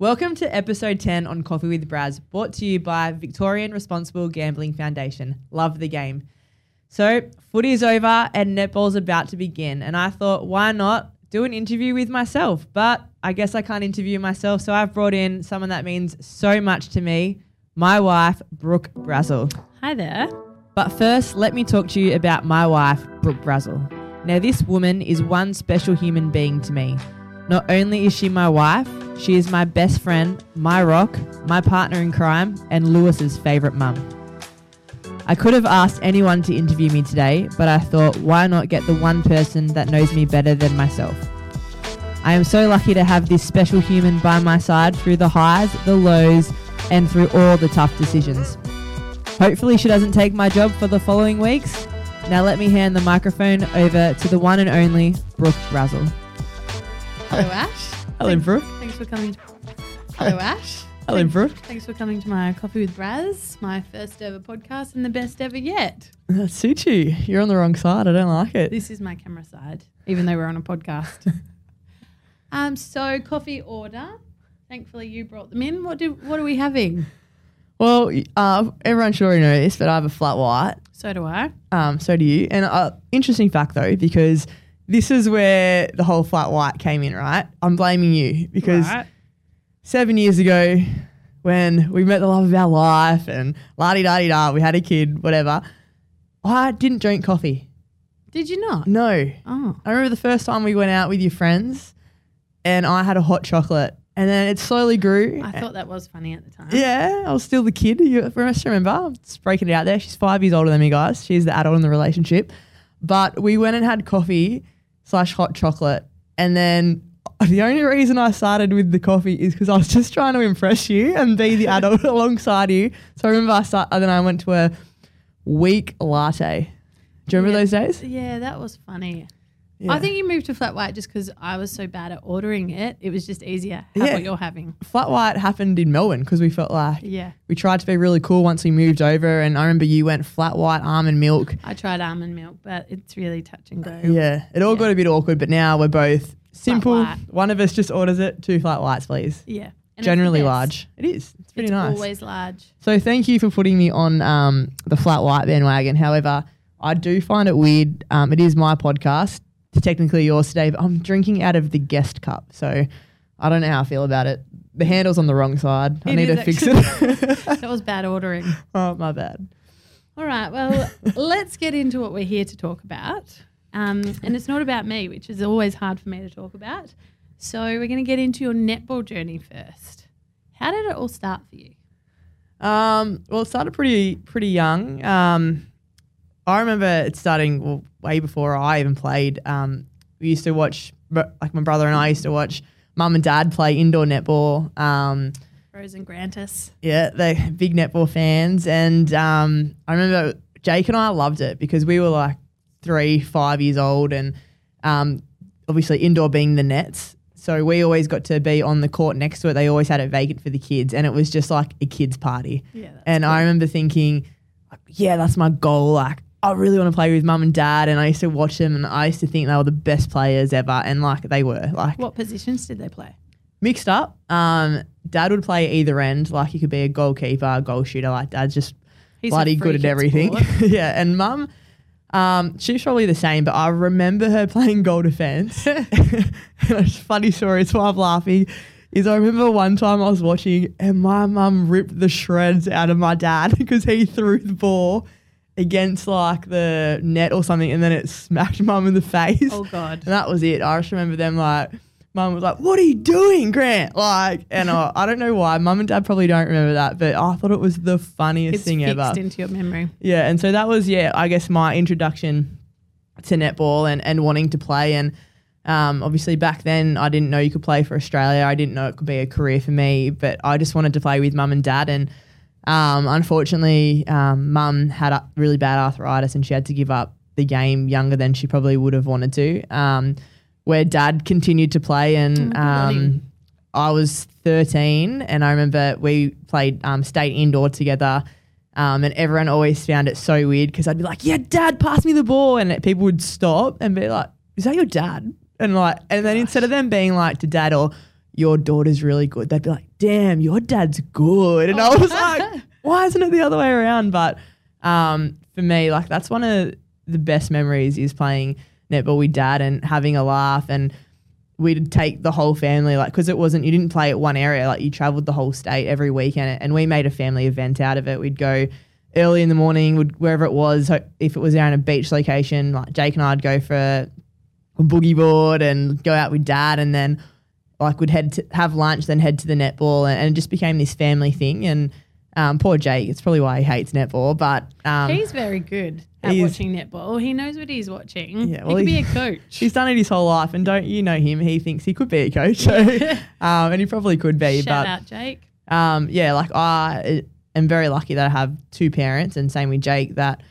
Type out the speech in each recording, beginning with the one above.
Welcome to episode 10 on Coffee with Braz, brought to you by Victorian Responsible Gambling Foundation. Love the game. So, footy is over and netball's about to begin, and I thought, why not do an interview with myself? But I guess I can't interview myself, so I've brought in someone that means so much to me, my wife, Brooke Brazill. Hi there. But first, let me talk to you about my wife, Brooke Brazill. Now, this woman is one special human being to me. Not only is she my wife, she is my best friend, my rock, my partner in crime, and Lewis's favourite mum. I could have asked anyone to interview me today, but I thought, why not get the one person that knows me better than myself? I am so lucky to have this special human by my side through the highs, the lows, and through all the tough decisions. Hopefully, she doesn't take my job for the following weeks. Now, let me hand the microphone over to the one and only Brooke Brazill. Hello, Ash. Hello, Brooke. Thanks for coming. To- Hello, Ash. Hello, Brooke. Thanks for coming to my Coffee with Braz, my first ever podcast and the best ever yet. That suits you. You're on the wrong side. I don't like it. This is my camera side, even though we're on a podcast. um, so coffee order. Thankfully, you brought them in. What do What are we having? Well, uh, everyone should already know this, but I have a flat white. So do I. Um, so do you. And uh, interesting fact though, because this is where the whole flat white came in, right? I'm blaming you because Right. seven years ago, when we met the love of our life and la di da di da, we had a kid, whatever. I didn't drink coffee. Did you not? No. Oh, I remember the first time we went out with your friends, and I had a hot chocolate, and then it slowly grew. I thought that was funny at the time. Yeah, I was still the kid. You must remember. I'm just breaking it out there. She's five years older than me, guys. She's the adult in the relationship. But we went and had coffee slash hot chocolate. And then the only reason I started with the coffee is because I was just trying to impress you and be the adult alongside you. So I remember I start, and then I went to a weak latte. Do you remember Yeah. those days? Yeah, that was funny. Yeah. I think you moved to flat white just because I was so bad at ordering it. It was just easier. Have Yeah. what you're having. Flat white happened in Melbourne because we felt like Yeah. we tried to be really cool once we moved over. And I remember you went flat white almond milk. I tried almond milk, but it's really touch and go. Yeah, it all Yeah. got a bit awkward, but now we're both simple. One of us just orders it, two flat whites, please. Yeah. And Generally large. It is. It's pretty it's nice. always large. so thank you for putting me on um, the flat white bandwagon. However, I do find it weird. Um, it is my podcast, technically yours today, but I'm drinking out of the guest cup. So I don't know how I feel about it. The handle's on the wrong side. I need to fix it. That was bad ordering. oh, my bad. All right. Well, let's get into what we're here to talk about. Um, and it's not about me, which is always hard for me to talk about. So we're going to get into your netball journey first. How did it all start for you? Um, well, it started pretty pretty young. Um, I remember it starting well, way before I even played. Um, we used to watch, like my brother and I used to watch mum and dad play indoor netball. Um, Rose and Grantis. yeah, they're big netball fans, and um, I remember Jake and I loved it because we were like three, five years old, and um, obviously indoor being the nets. So we always got to be on the court next to it. They always had it vacant for the kids, and it was just like a kids' party. Yeah. And I remember thinking, yeah, that's my goal. Like, I really want to play with mum and dad. And I used to watch them, and I used to think they were the best players ever. And like, they were like What positions did they play? mixed up. Um, dad would play either end. Like, he could be a goalkeeper, goal shooter. Like, dad's just He's bloody good at everything. yeah. And mum, um, she's probably the same, but I remember her playing goal defense. and it's funny story. It's why I'm laughing. Is I remember one time I was watching and my mum ripped the shreds out of my dad because he threw the ball against like the net or something and then it smacked mum in the face. Oh God. And that was it. I just remember them like, mum was like, "What are you doing, Grant?" Like, and I, I don't know why. Mum and dad probably don't remember that, but I thought it was the funniest It's thing fixed ever. into your memory. Yeah, and so that was yeah, I guess my introduction to netball and and wanting to play and. Um, obviously, back then I didn't know you could play for Australia. I didn't know it could be a career for me, but I just wanted to play with mum and dad. And um, unfortunately, um, mum had a really bad arthritis and she had to give up the game younger than she probably would have wanted to. Um, where dad continued to play, and him. um, I was 13, and I remember we played um, state indoor together. Um, and everyone always found it so weird because I'd be like, "Yeah, Dad, pass me the ball," and people would stop and be like, "Is that your dad?" And like, and then instead of them being like to Dad or your daughter's really good, they'd be like, damn, your dad's good. And I was like, why isn't it the other way around? But um, for me, like that's one of the best memories is playing netball with dad and having a laugh and we'd take the whole family like because it wasn't you didn't play at one area like you traveled the whole state every weekend and we made a family event out of it we'd go early in the morning would wherever it was if it was around a beach location like jake and i'd go for a boogie board and go out with dad and then like would head to have lunch then head to the netball and, and it just became this family thing and um, poor jake it's probably why he hates netball but um, He's very good at watching netball. He knows what he's watching. Yeah, well, he could be a coach. He's done it his whole life, and don't you know him? He thinks he could be a coach, so, um, and he probably could be. Shout but out, Jake. um, yeah, like I am very lucky that I have two parents, and same with Jake that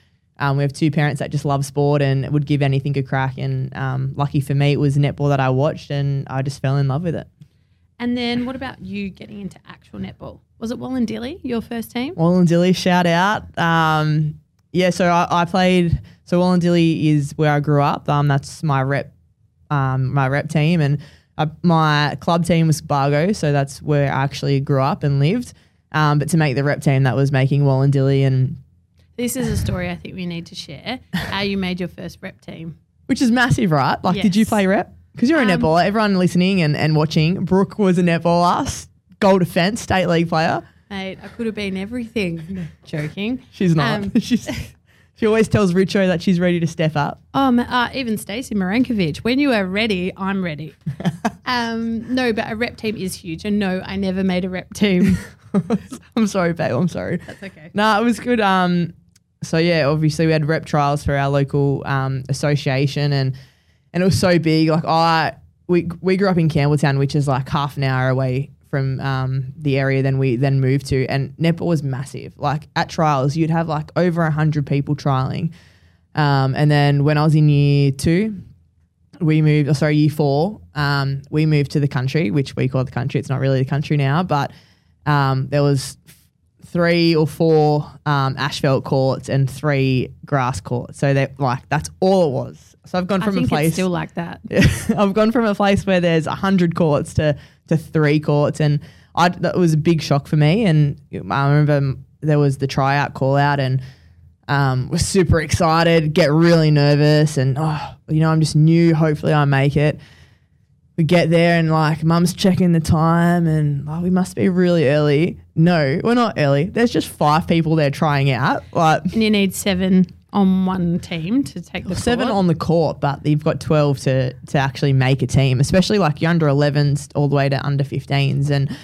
um, we have two parents that just love sport and would give anything a crack. And um, lucky for me, it was netball that I watched, and I just fell in love with it. And then what about you getting into actual netball? Was it Wollondilly, your first team? Wollondilly, shout out. Um, yeah, so I, I played. So Wollondilly is where I grew up. Um, that's my rep, um, my rep team, and uh, my club team was Bargo. So that's where I actually grew up and lived. Um, but to make the rep team, that was making Wollondilly, and This is a story I think we need to share. How you made your first rep team. which is massive, right? Like, did you play rep? Because you're a Um, netballer. Everyone listening and, and watching, Brooke was a netballer, goal defense, state league player. Mate, I could have been everything. No, joking. She's not. Um, she's she always tells Richo that she's ready to step up. Um, uh, even Stacey Marinkovich, when you are ready, I'm ready. um, no, but a rep team is huge. And no, I never made a rep team. I'm sorry, babe. I'm sorry. That's okay. No, it was good. Um, so yeah, obviously we had rep trials for our local um, association, and and it was so big. Like I, we we grew up in Campbelltown, which is like half an hour away from um, the area. Then we then moved to, and netball was massive. Like at trials, you'd have like over hundred people trialing. Um, and then when I was in year two, we moved. Oh, sorry, year four. Um, we moved to the country, which we call the country. It's not really the country now, but um, there was three or four um, asphalt courts and three grass courts. So they like that's all it was. So I've gone from a place. still like that. I've gone from a place where there's hundred courts to to three courts, and I that was a big shock for me. And I remember there was the tryout call out, and um, was super excited, get really nervous, and oh, you know, I'm just new. Hopefully, I make it. We get there and like mum's checking the time and oh, we must be really early. No, we're not early. There's just five people there trying out. Like And you need seven on one team to take the seven court. on the court, but you've got 12 to, to actually make a team, especially like you're under 11s all the way to under 15s. And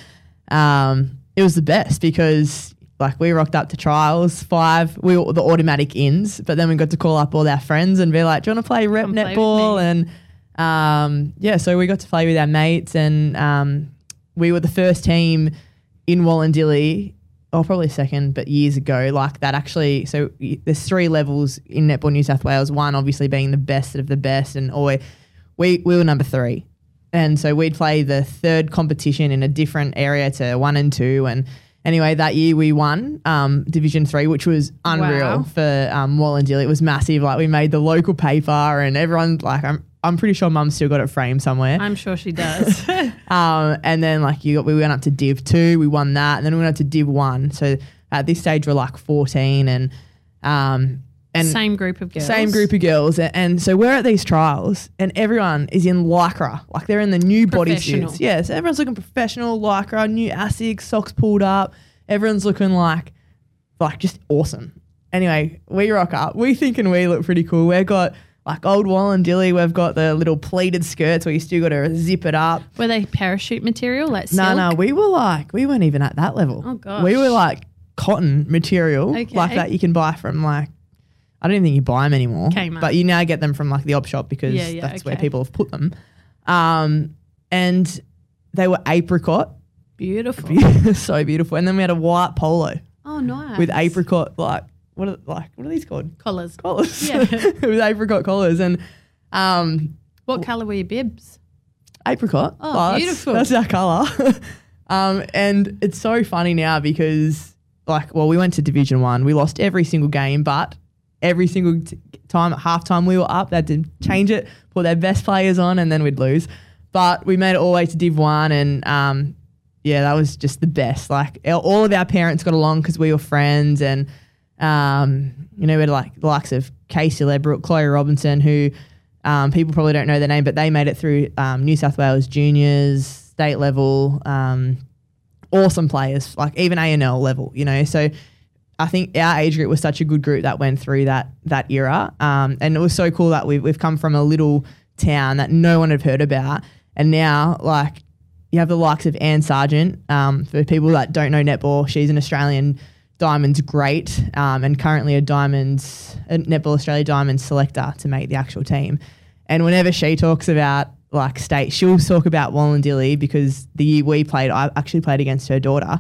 um, it was the best because like we rocked up to trials, five, we were the automatic ins, but then we got to call up all our friends and be like, do you want to play rep Come play netball? me. and um, yeah, so we got to play with our mates and um, we were the first team in Wollondilly or probably second, but years ago, like that actually. So there's three levels in netball New South Wales. One obviously being the best of the best, and always we we were number three, and so we'd play the third competition in a different area to one and two. And anyway, that year we won um, Division Three, which was unreal Wow. for um, Wollondilly. It was massive. Like we made the local paper, and everyone like I'm. I'm pretty sure Mum still got it framed somewhere. I'm sure she does. Um, and then like you got, we went up to Div two, we won that, and then we went up to Div one. So at this stage we're like fourteen, and um, and Same group of girls. same group of girls, and, and so we're at these trials, and everyone is in lycra, like they're in the new bodysuits. Yeah, so everyone's looking professional, lycra, new Asics, socks pulled up. Everyone's looking like, like just awesome. Anyway, we rock up. We thinking we look pretty cool. We've got like old Wollondilly. We've got the little pleated skirts where you still got to zip it up. Were they parachute material? Like No, no, we were like, we weren't even at that level. Oh, gosh. We were like cotton material, Okay. like that you can buy from like, I don't even think you buy them anymore. Kmart. But you now get them from like the op shop because Yeah, yeah, that's where people have put them. Um, and they were apricot, Beautiful. so beautiful. And then we had a white polo Oh, nice. with apricot, like what are like what are these called? collars. Collars. Yeah. with apricot collars and um What colour were your bibs? apricot. Oh, that's- beautiful. That's, our color. um, and it's so funny now because, like, well, we went to Division One. We lost every single game, but every single t- time at halftime we were up, they had to change it, put their best players on, and then we'd lose. but we made it all the way to Div One, and um, yeah, that was just the best. Like all- all of our parents got along because we were friends, and um, you know, we had like the likes of Casey Lebrook, Chloe Robinson, who um, people probably don't know their name, but they made it through um, New South Wales juniors, state level. Um, awesome players, like even ANL level, you know. So I think our age group was such a good group that went through that that era, um, and it was so cool that we've we've come from a little town that no one had heard about, and now like you have the likes of Anne Sargeant. Um, for people that don't know netball, she's an Australian Diamonds great, um, and currently a Diamonds a Netball Australia Diamonds selector to make the actual team. And whenever she talks about like state, she'll talk about Wollondilly because the year we played, I actually played against her daughter.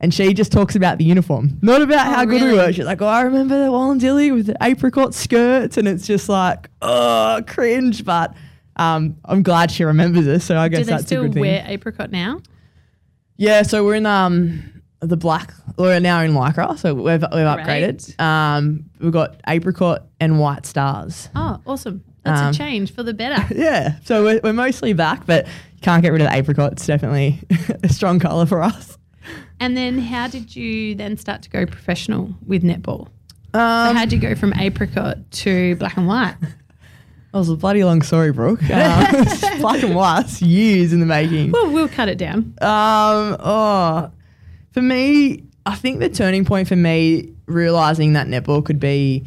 And she just talks about the uniform, not about Oh, how good we were. She's like, "Oh, I remember the Wollondilly with the apricot skirts," and it's just like, "Oh, cringe." But um, I'm glad she remembers us, so I guess Do they that's a still good thing. wear apricot now? Yeah, so we're in um the black. We're now in lycra, so we've we've upgraded. Um, we've got apricot and white stars. Oh, awesome. That's Um, a change for the better. Yeah, so we're, we're mostly back, but can't get rid of the apricot. It's definitely a strong colour for us. And then how did you then start to go professional with netball? So Um, how'd you go from apricot to black and white? that was a bloody long story, Brooke. Um, black and white, years in the making. Well, we'll cut it down. Um, oh, for me, I think the turning point for me realizing that netball could be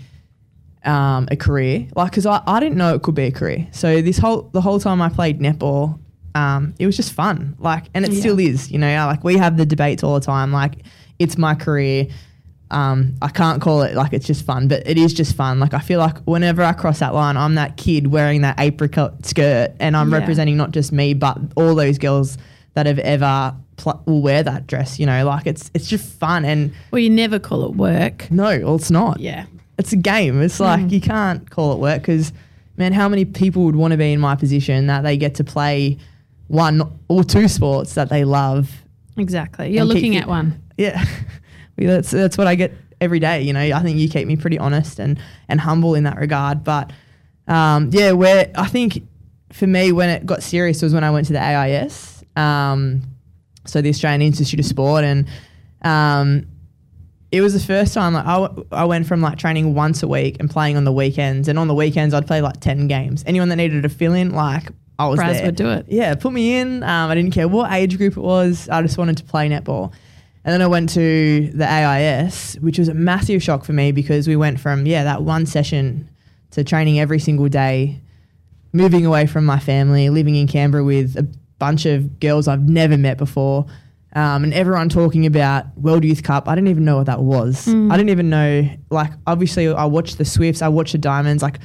um, a career, like, because I, I didn't know it could be a career. So this whole the whole time I played netball, um, it was just fun, like, and it Yeah. still is. You know, like we have the debates all the time, like it's my career. Um, I can't call it like it's just fun, but it is just fun. Like I feel like whenever I cross that line, I'm that kid wearing that apricot skirt, and I'm Yeah. representing not just me, but all those girls that have ever pl- will wear that dress. You know, like it's it's just fun. And Well, you never call it work. no, well, it's not. Yeah. It's a game. It's like you can't call it work because, man, how many people would want to be in my position that they get to play one or two sports that they love Exactly. You're And keep looking at one. yeah, that's that's what I get every day. You know, I think you keep me pretty honest and and humble in that regard. But um, yeah, where I think for me when it got serious was when I went to the AIS, um, so the Australian Institute of Sport, and um, it was the first time like, I, w- I went from like training once a week and playing on the weekends, and on the weekends I'd play like ten games. Anyone that needed a fill in, like I was Braz there. would do it. Yeah, put me in. Um, I didn't care what age group it was. I just wanted to play netball. And then I went to the AIS, which was a massive shock for me because we went from, yeah, that one session to training every single day, moving away from my family, living in Canberra with a bunch of girls I've never met before, um, and everyone talking about World Youth Cup. I didn't even know what that was. I didn't even know, like, obviously, I watched the Swifts, I watched the Diamonds. Like,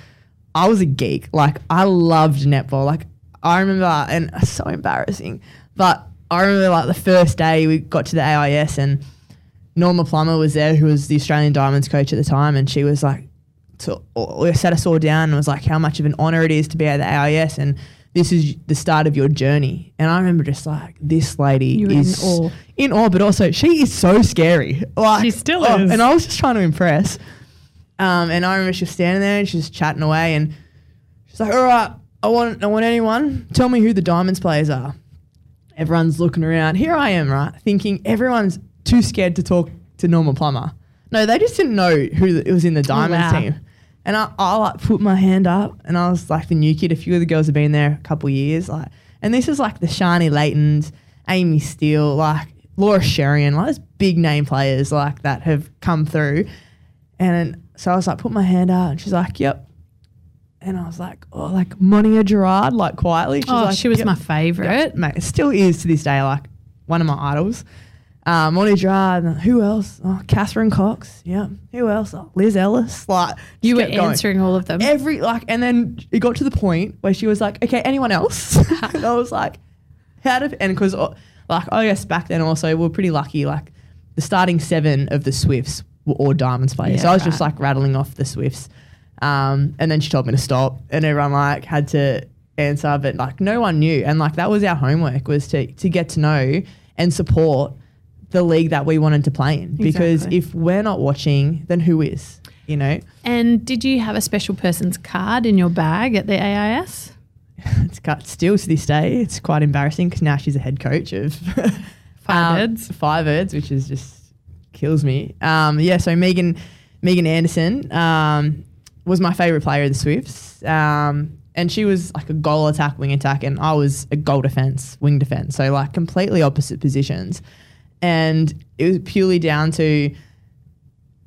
I was a geek. Like, I loved netball. Like, I remember, and so embarrassing, but I remember, like, the first day we got to the AIS and Norma Plummer was there, who was the Australian Diamonds coach at the time, and she was like, to, or sat us all down and was like, how much of an honor it is to be at the AIS, and this is the start of your journey. And I remember just like, this lady You were in is awe. in awe, but also she is so scary. Like, She still oh, is. And I was just trying to impress. Um, and I remember she was standing there and she was chatting away, and she's like, all right, I want, I want anyone, tell me who the Diamonds players are. Everyone's looking around. Here I am, right? Thinking everyone's too scared to talk to Norma Plummer. No, they just didn't know who the, it was in the Diamonds wow. team. And I, I like put my hand up and I was like the new kid. A few of the girls have been there a couple years. Like, and this is like the Sharni Laytons, Amy Steel, like Laura Scherian, like those big name players like that have come through. And so I was like, put my hand out and she's like, yep. And I was like, oh, like Mo'onia Gerrard, like quietly. She's Oh, like, she was "Yep." my favourite. mate, it still is to this day, like one of my idols. Um, Mo'onia Gerrard, who else? Oh, Catherine Cox, yeah. Who else? Oh, Liz Ellis, like You were kept going. answering all of them. every like, and then it got to the point where she was like, "Okay, anyone else?" and I was like, "How did?" And because like I guess back then also we were pretty lucky. Like the starting seven of the Swifts were all Diamonds players, so I was just like rattling off the Swifts. Um, and then she told me to stop, and everyone like had to answer, but like no one knew, and like that was our homework was to to get to know and support the league that we wanted to play in. Because Exactly. if we're not watching, then who is? You know. And did you have a special person's card in your bag at the AIS? it's got still to this day. It's quite embarrassing because now she's a head coach of Five um, birds. Firebirds, which is just kills me. Um, yeah, so Megan Megan Anderson um, was my favorite player of the Swifts. Um, and she was like a goal attack, wing attack, and I was a goal defense, wing defense. So like completely opposite positions. And it was purely down to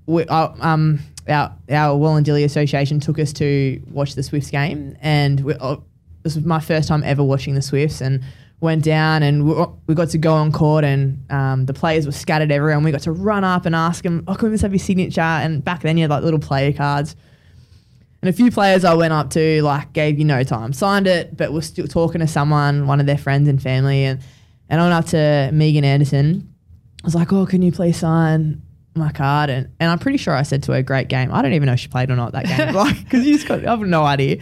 we, uh, um, our our Wollondilly Association took us to watch the Swifts game, and we, uh, this was my first time ever watching the Swifts, and went down and we, got to go on court, and um, the players were scattered everywhere, and we got to run up and ask them, "Oh, can we just have your signature?" And back then, you had like little player cards. And a few players I went up to, like, gave you no time, signed it, but was still talking to someone, one of their friends and family. And, and I went up to Megan Anderson. I was like, oh, can you please sign my card? And, and I'm pretty sure I said to her, great game. I don't even know if she played or not that game, like, because you just got, I have no idea.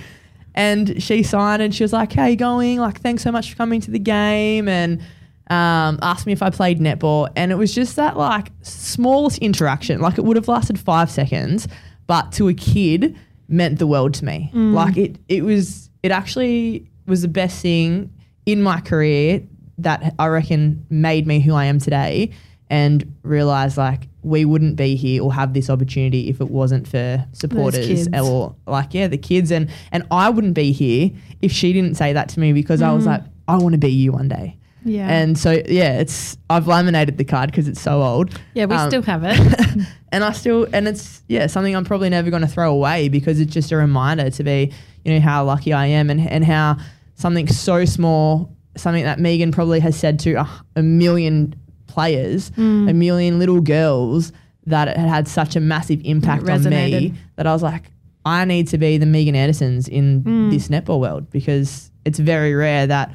And she signed and she was like, how you going? Like, thanks so much for coming to the game. And um, asked me if I played netball. And it was just that, like, smallest interaction. Like, it would have lasted five seconds, but to a kid, meant the world to me. Like it, it was, it actually was the best thing in my career that I reckon made me who I am today, and realized like we wouldn't be here or have this opportunity if it wasn't for supporters or like yeah the kids and and I wouldn't be here if she didn't say that to me because I was like I want to be you one day. Yeah. And so yeah, it's I've laminated the card because it's so old. yeah, we um, still have it. and I still and it's yeah something I'm probably never going to throw away because it's just a reminder to be you know how lucky I am and and how something so small something that Megan probably has said to a, a million players mm. a million little girls that it had had such a massive impact on me that I was like I need to be the Megan Andersons in mm. this netball world because it's very rare that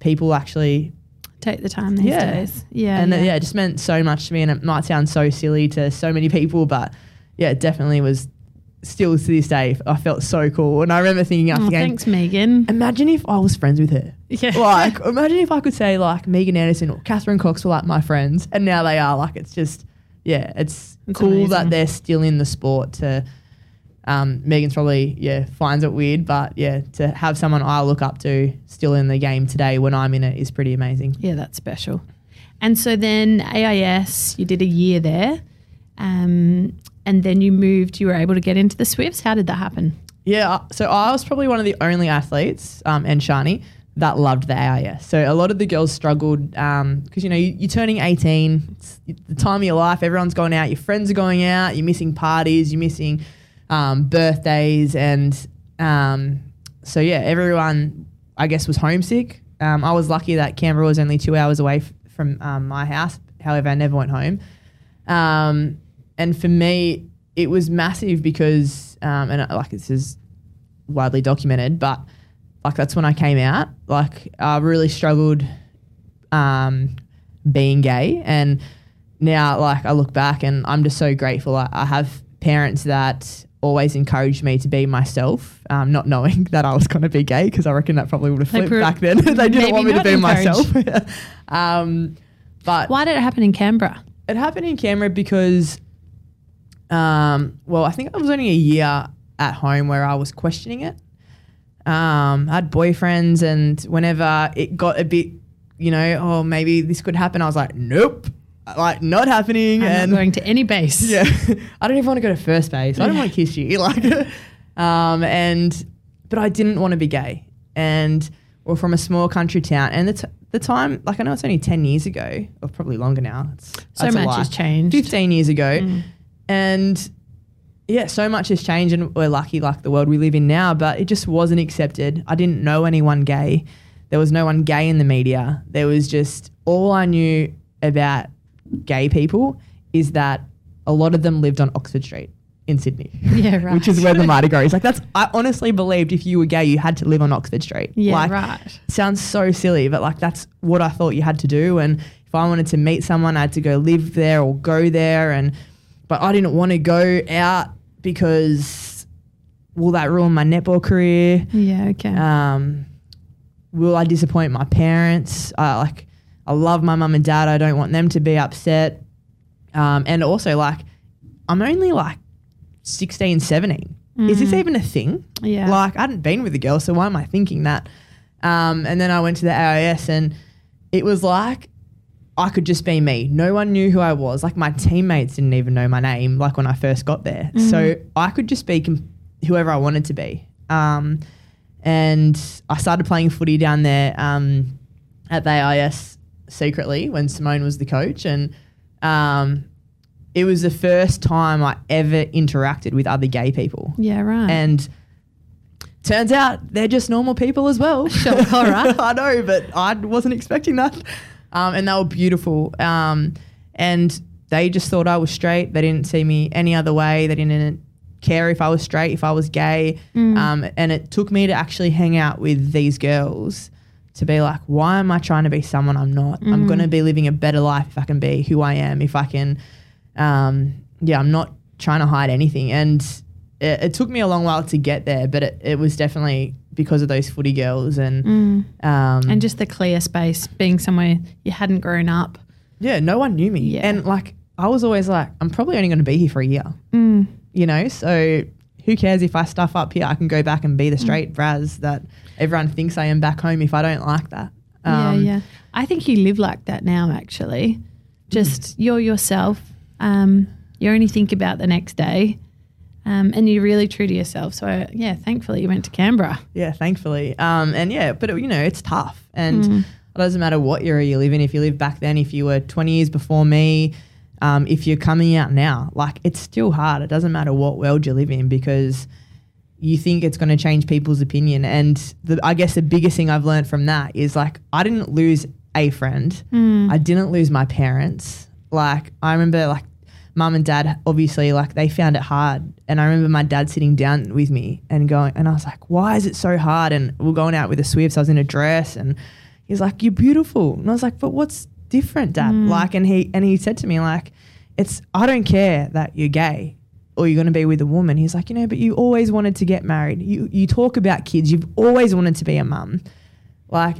people actually Take the time these Yeah. days. Yeah. and yeah. yeah. yeah, it just meant so much to me. And it might sound so silly to so many people, but yeah, it definitely was still to this day. I felt so cool. And I remember thinking after Oh, the game, thanks, Megan. imagine if I was friends with her. Yeah. Like, imagine if I could say like Megan Anderson or Catherine Cox were like my friends, and now they are. Like, it's just, yeah, it's It's cool amazing. that they're still in the sport. To um, Megan's probably yeah finds it weird, but yeah, to have someone I look up to still in the game today when I'm in it is pretty amazing. Yeah, that's special. And so then AIS, you did a year there, um, and then you moved. You were able to get into the Swifts. How did that happen? Yeah, uh, so I was probably one of the only athletes, um, and Sharni, that loved the AIS. So a lot of the girls struggled because you know you, you're turning 18, it's the time of your life. Everyone's going out, your friends are going out, you're missing parties, you're missing um, birthdays, and um, so yeah, everyone I guess was homesick. Um, I was lucky that Canberra was only two hours away f- from um, my house. However, I never went home. And for me, it was massive because, um, and uh, like this is widely documented, but like that's when I came out. Like I really struggled um, being gay, and now like I look back and I'm just so grateful. I, I have parents that always encouraged me to be myself, um, not knowing that I was going to be gay because I reckon that probably would have flipped pro- back then. they didn't want me to be encouraged. myself. um, but Why did it happen in Canberra? it happened in Canberra because, um, well, I think I was only a year at home where I was questioning it. Um, I had boyfriends, and whenever it got a bit, you know, oh, maybe this could happen, I was like, nope, like not happening. I'm and not going to any base. yeah, I don't even want to go to first base. I don't want to kiss you, like, um, and but I didn't want to be gay, and we're from a small country town, and the, t- the time, like, I know it's only ten years ago, or probably longer now. It's, So much has changed. 15 years ago. Mm. And yeah, so much has changed, and we're lucky, like the world we live in now, but it just wasn't accepted. I didn't know anyone gay. There was no one gay in the media. There was just all I knew about gay people is that a lot of them lived on Oxford Street in Sydney. Yeah, right. Which is where the Mardi Gras is. Like that's I honestly believed if you were gay, you had to live on Oxford Street. Yeah, like, right. sounds so silly, but like that's what I thought you had to do. And if I wanted to meet someone, I had to go live there or go there. And but I didn't want to go out because will that ruin my netball career? Yeah, okay. Um, will I disappoint my parents? I like I love my mum and dad. I don't want them to be upset. Um, and also like I'm only like 16, 17. is this even a thing? Mm. Yeah. Like I hadn't been with a girl, so why am I thinking that? Um, and then I went to the AIS, and it was like I could just be me. No one knew who I was. Like my teammates didn't even know my name. Like when I first got there, so I could just be com- whoever I wanted to be. Um, and I started playing footy down there um, at the AIS secretly when Simone was the coach, and um, it was the first time I ever interacted with other gay people. yeah, right. And turns out they're just normal people as well. Shock horror. I know, but I wasn't expecting that. Um, and they were beautiful. Um, and they just thought I was straight. They didn't see me any other way. They didn't care if I was straight, if I was gay. Um, and it took me to actually hang out with these girls to be like, why am I trying to be someone I'm not? I'm going to be living a better life if I can be who I am, if I can, um, yeah, I'm not trying to hide anything. And it, it took me a long while to get there, but it, it was definitely because of those footy girls and, um, and just the clear space, being somewhere you hadn't grown up. yeah, no one knew me. Yeah. And like, I was always like, I'm probably only going to be here for a year, you know? So who cares if I stuff up here? I can go back and be the Mm. straight Braz that everyone thinks I am back home if I don't like that. Um, yeah, yeah. I think you live like that now, actually. Just Mm. you're yourself. Um, you only think about the next day. Um, and you're really true to yourself. So, yeah, thankfully you went to Canberra. Yeah, thankfully. Um, and yeah, but it, you know, it's tough, and Mm. it doesn't matter what era you live in. If you live back then, if you were 20 years before me, um, if you're coming out now, like it's still hard. It doesn't matter what world you live in because you think it's going to change people's opinion. And the, I guess the biggest thing I've learned from that is like I didn't lose a friend. I didn't lose my parents. Like I remember like mum and dad obviously like they found it hard. And I remember my dad sitting down with me and going and I was like why is it so hard? And we're going out with the Swifts. I was in a dress and he's like you're beautiful. And I was like but what's different dad? Mm. Like and he and he said to me like it's I don't care that you're gay or you're going to be with a woman. He's like you know but you always wanted to get married. You you talk about kids. You've always wanted to be a mum. Like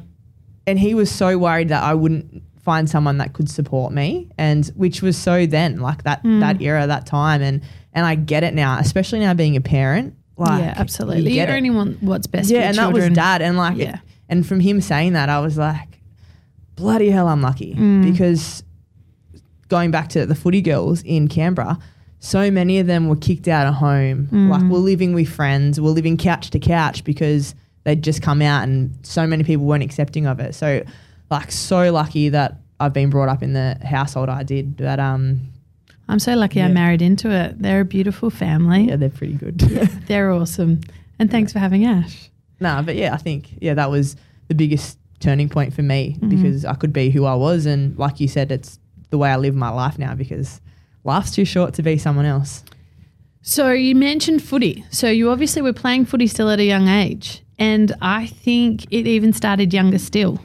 and he was so worried that I wouldn't find someone that could support me and which was so then like that Mm. that era that time and and I get it now especially now being a parent like yeah, absolutely. You, get it. only want what's best yeah and children. that was dad and like Yeah. and from him saying that I was like bloody hell I'm lucky Mm. because going back to the footy girls in Canberra so many of them were kicked out of home Mm. like we're living with friends we're living couch to couch because they'd just come out and so many people weren't accepting of it so like so lucky that I've been brought up in the household I did but um I'm so lucky I married into it. They're a beautiful family. yeah they're pretty good They're awesome. And thanks for having Ash. Nah, but yeah, I think yeah, that was the biggest turning point for me Mm-hmm. because I could be who I was, and like you said, it's the way I live my life now because life's too short to be someone else. So you mentioned footy. So you obviously were playing footy still at a young age. And I think it even started younger still.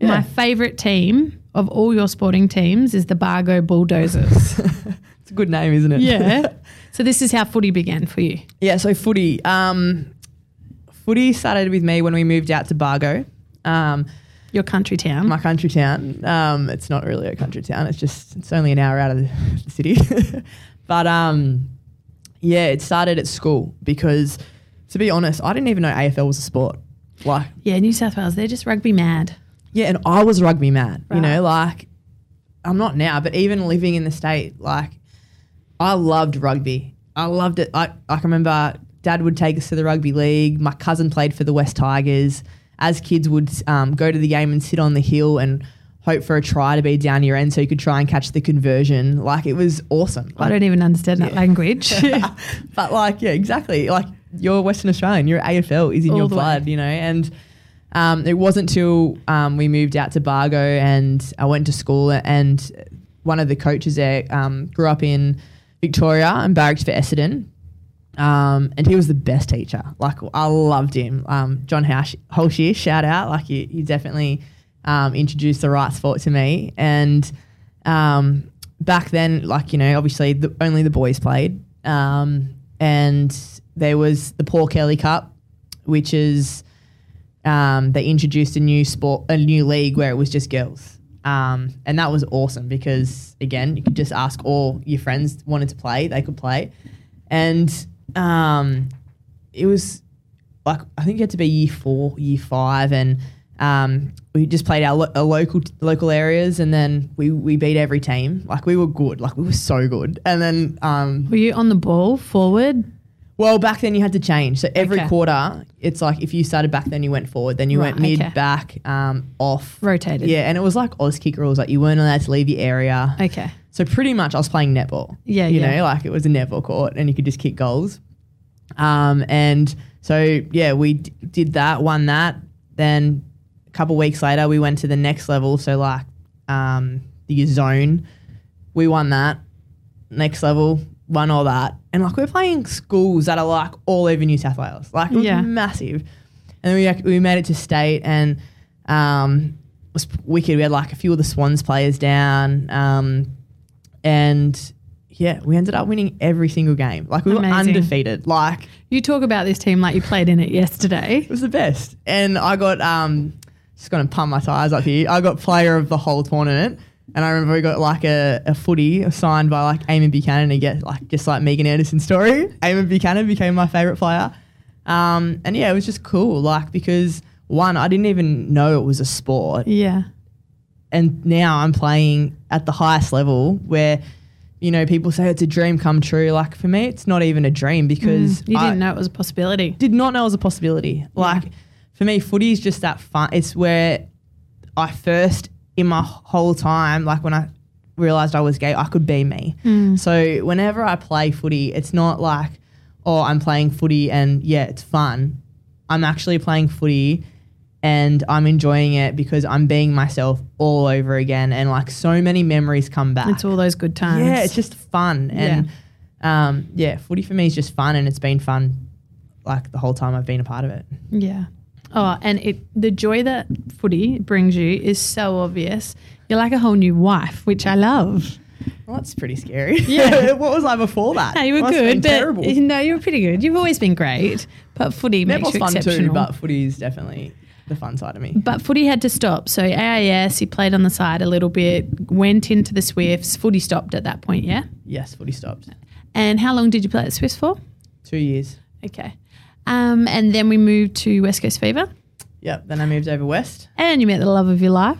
Yeah. My favourite team of all your sporting teams is the Bargo Bulldozers. It's a good name, isn't it? yeah. So this is how footy began for you. yeah. So footy, um, footy started with me when we moved out to Bargo, um, Your country town. my country town. Um, it's not really a country town. It's just it's only an hour out of the, city, but um, yeah, it started at school because to be honest, I didn't even know AFL was a sport. Like yeah, New South Wales. They're just rugby mad. Yeah, and I was rugby mad. You know, like I'm not now, but even living in the state, like I loved rugby. I loved it. I I can remember dad would take us to the rugby league. My cousin played for the West Tigers. As kids would um, go to the game and sit on the hill and hope for a try to be down your end so you could try and catch the conversion. Like it was awesome. I don't even understand that language. but like, yeah, exactly. Like you're Western Australian, your AFL is in All your the way. blood, you know. And um, it wasn't till um, we moved out to Bargo and I went to school, and one of the coaches there um, grew up in Victoria and barracked for Essendon. Um, and he was the best teacher. Like I loved him. Um, John Hosh- Holshier, shout out. Like you, you definitely um, introduced the right sport to me. And back then, like you know, obviously the, only the boys played. And there was the Paul Kelly Cup, which is um, they introduced a new sport, a new league where it was just girls. Um, and that was awesome because again, you could just ask all your friends wanted to play, they could play. And um, it was like I think you had to be year four, year five, and um, we just played our, lo- our local local areas, and then we we beat every team. Like we were good, like we were so good. And then, um, Were you on the ball forward? Well, back then you had to change. So every Okay. quarter, it's like if you started back, then you went forward, then you Right, went mid, okay. back, um, off. Rotated. Yeah, and it was like Auskick rules, like you weren't allowed to leave the area. Okay. So pretty much, I was playing netball. Yeah, you yeah. know, like it was a netball court, and you could just kick goals. Um, and so yeah, we d- did that, won that. Then a couple weeks later, we went to the next level. So like um, the zone, we won that. Next level, won all that, and like we're playing schools that are like all over New South Wales. Like it was Yeah. massive. And then we we made it to state, and um, it was wicked. We had like a few of the Swans players down, um, and yeah, we ended up winning every single game. Like we were Amazing. undefeated. Like You talk about this team like you played in it yesterday. it was the best. And I got um just gonna pump my tires up here. I got player of the whole tournament. And I remember we got like a, a footy signed by like Amon Buchanan to get like just like Megan Anderson's story. Amon Buchanan became my favourite player. Um, and yeah, it was just cool, like because one, I didn't even know it was a sport. Yeah. And now I'm playing at the highest level where, you know, people say it's a dream come true. Like for me, it's not even a dream because Mm, You I- didn't know it was a possibility. did not know it was a possibility. Like for me, footy is just that fun. It's where I first in my whole time, like when I realized I was gay, I could be me. So whenever I play footy, it's not like, oh, I'm playing footy and yeah, it's fun. I'm actually playing footy and I'm enjoying it because I'm being myself all over again and like so many memories come back. It's all those good times. Yeah, it's just fun. And um, yeah, footy for me is just fun and it's been fun like the whole time I've been a part of it. Yeah. Oh, and it the joy that footy brings you is so obvious. You're like a whole new wife, which I love. Well, that's pretty scary. Yeah. what was I before that? No, you were good, but terrible. no, you were pretty good. You've always been great, but footy makes Netball's you fun exceptional. too, but footy is definitely the fun side of me. But footy had to stop. So AIS, he played on the side a little bit, went into the Swifts. Footy stopped at that point, yeah. Yes, footy stopped. And how long did you play at Swifts for? Two years. Okay. Um, and then we moved to West Coast Fever, Yep. Then I moved over west. and you met the love of your life.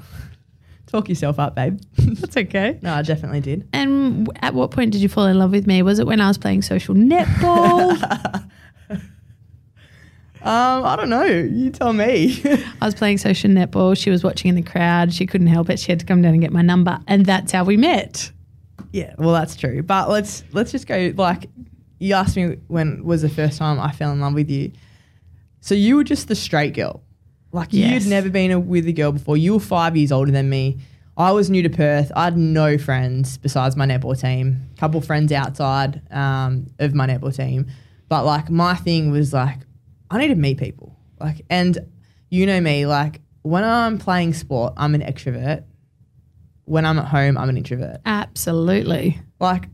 Talk yourself up, babe. That's okay. no, I definitely did. And at what point did you fall in love with me? Was it when I was playing social netball? Um, I don't know. You tell me. I was playing social netball. She was watching in the crowd. She couldn't help it. She had to come down and get my number, and that's how we met. yeah, well, that's true. But let's let's just go. Like, you asked me when was the first time I fell in love with you. So you were just the straight girl. Like Yes. you'd never been a, with a girl before. You were five years older than me. I was new to Perth. I had no friends besides my netball team. A couple friends outside um, of my netball team, but like my thing was like I need to meet people. Like, and you know me. Like when I'm playing sport, I'm an extrovert. When I'm at home, I'm an introvert. Absolutely. Like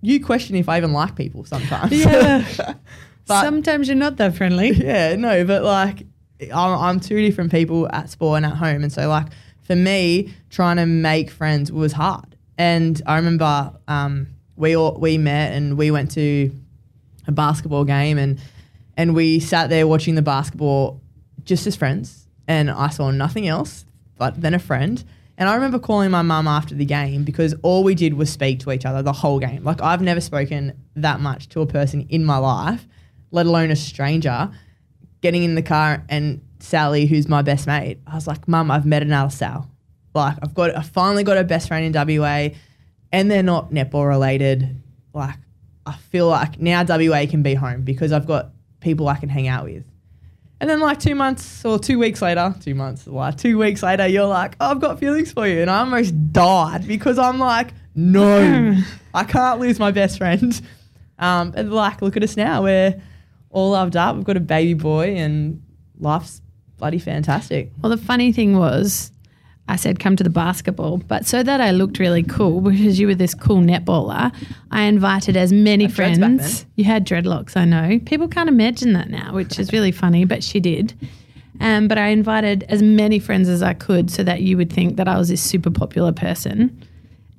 you question if I even like people sometimes. Yeah. But- Sometimes you're not that friendly. yeah, no, but like I'm, I'm two different people at sport and at home, and so like for me, trying to make friends was hard. And I remember um, we all we met and we went to a basketball game and and we sat there watching the basketball just as friends, and I saw nothing else but then a friend. And I remember calling my mum after the game because all we did was speak to each other the whole game. Like I've never spoken that much to a person in my life, let alone a stranger. Getting in the car and Sally, who's my best mate, I was like, "Mum, I've met another Sal. Like I've got, I finally got a best friend in WA, and they're not netball related. Like I feel like now WA can be home because I've got people I can hang out with." And then like two months or two weeks later, two months, like two weeks later, you're like, oh, I've got feelings for you. And I almost died because I'm like, no, I can't lose my best friend. Um, and like, look at us now. We're all loved up. We've got a baby boy and life's bloody fantastic. Well, the funny thing was, I said come to the basketball, but so that I looked really cool because you were this cool netballer, I invited as many friends. You had dreadlocks, I know. People can't imagine that now, which is really funny, but she did. Um, but I invited as many friends as I could so that you would think that I was this super popular person.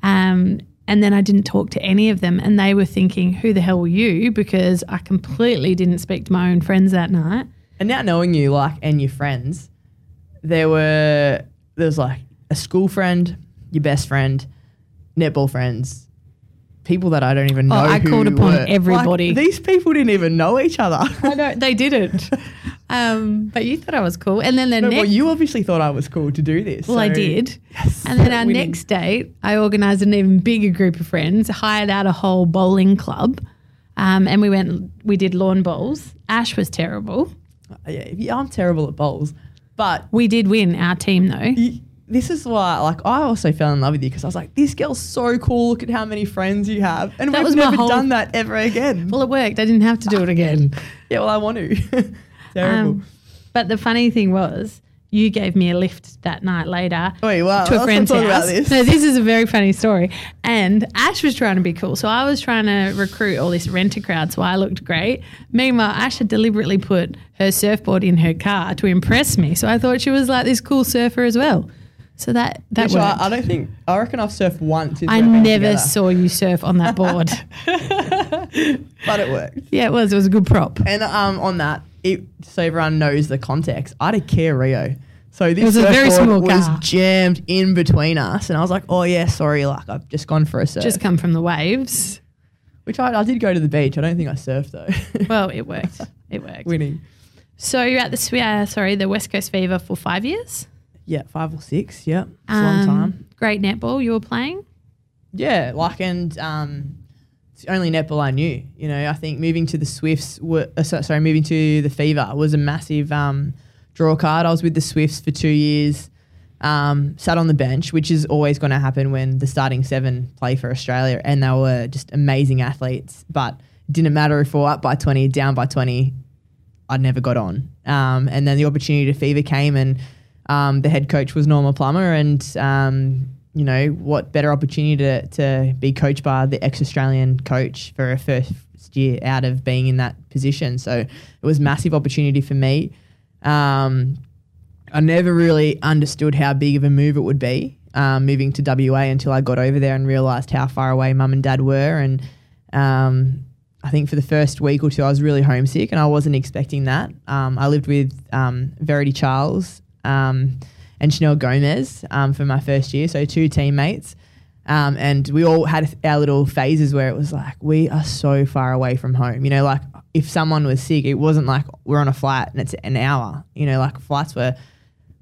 Um, And then I didn't talk to any of them, and they were thinking, "Who the hell were you?" Because I completely didn't speak to my own friends that night. And now knowing you, like, and your friends, there were there was like a school friend, your best friend, netball friends, people that I don't even know. Oh, I called upon were- like, everybody. these people didn't even know each other. I know they didn't, um, but you thought I was cool. And then the no, next, well, you obviously thought I was cool to do this. well, I did. Yes, And then our winning. next date, I organised an even bigger group of friends, hired out a whole bowling club, um, and we went. We did lawn bowls. Ash was terrible. yeah, yeah, I'm terrible at bowls, but We did win our team though. y- this is why, like, I also fell in love with you because I was like, this girl's so cool. Look at how many friends you have, and That we've never whole- done that ever again. Well, it worked. I didn't have to do it again. yeah, well, I want to. terrible. Um, but the funny thing was, you gave me a lift that night later. Wait, wow, to a friend's house. about this. No, this is a very funny story. And Ash was trying to be cool, so I was trying to recruit all this renter crowd, so I looked great. Meanwhile, Ash had deliberately put her surfboard in her car to impress me, so I thought she was like this cool surfer as well. So that that Which I. I don't think. I reckon I've surfed once. I never together, saw you surf on that board. but it worked. yeah, it was. It was a good prop. And um, on that, it, so everyone knows the context. I a Kia Rio. So this was a very small was car. jammed in between us, and I was like, "Oh yeah, sorry, like I've just gone for a surf." Just come from the waves. Which I, I did go to the beach. I don't think I surfed though. Well, it worked. It worked. Winning. So you're at the uh, sorry the West Coast Fever for five years. Yeah, five or six. Yeah, it's a long Um, time. Great netball you were playing. Yeah, like and um, it's only netball I knew. You know, I think moving to the Swifts, were, uh, sorry, moving to the Fever was a massive um, draw card. I was with the Swifts for two years. Um, sat on the bench, which is always going to happen when the starting seven play for Australia, and they were just amazing athletes. But didn't matter if we were up by twenty, down by twenty. I never got on. Um, and then the opportunity to Fever came, and um, the head coach was Norma Plummer, and um, you know what better opportunity to, to be coached by the ex-Australian coach for a first year out of being in that position. So it was massive opportunity for me. Um, I never really understood how big of a move it would be um, moving to WA until I got over there and realised how far away mum and dad were. And um, I think for the first week or two, I was really homesick and I wasn't expecting that. Um, I lived with um, Verity Charles um, and Chanel Gomez um, for my first year, so two teammates. Um, and we all had our little phases where it was like, we are so far away from home. You know, like if someone was sick, it wasn't like we're on a flight and it's an hour. You know, like flights were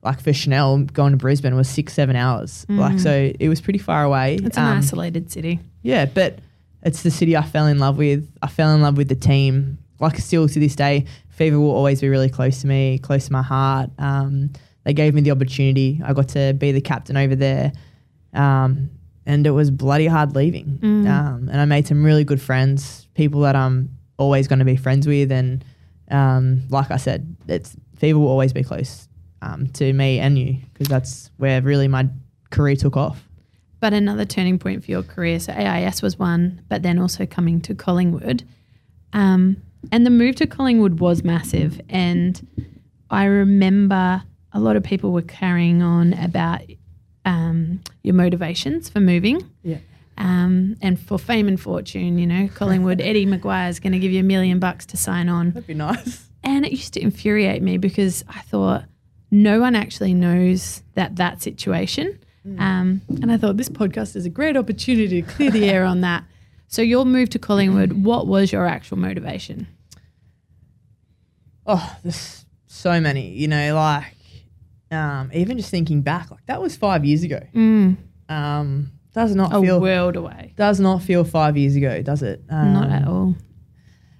like for Chanel going to Brisbane was six, seven hours. Like, so it was pretty far away. It's an Um, isolated city. yeah, but it's the city I fell in love with. I fell in love with the team. Like still to this day, Fever will always be really close to me, close to my heart. Um, they gave me the opportunity. I got to be the captain over there, um, and it was bloody hard leaving. Um, and I made some really good friends, people that I'm always going to be friends with. And um, like I said, it's Fever will always be close um, to me and you because that's where really my career took off. But another turning point for your career. So AIS was one, but then also coming to Collingwood. Um, and the move to Collingwood was massive. And I remember a lot of people were carrying on about um, your motivations for moving. Yeah. Um, and for fame and fortune, you know, Collingwood, Eddie McGuire is going to give you a million bucks to sign on. That'd be nice. And it used to infuriate me because I thought no one actually knows that that situation. Um, and I thought this podcast is a great opportunity to clear the air on that. So your move to Collingwood, what was your actual motivation? Oh, there's so many, you know, like um, even just thinking back, like that was five years ago. Um, does not A feel world away. does not feel five years ago, does it? Um, Not at all.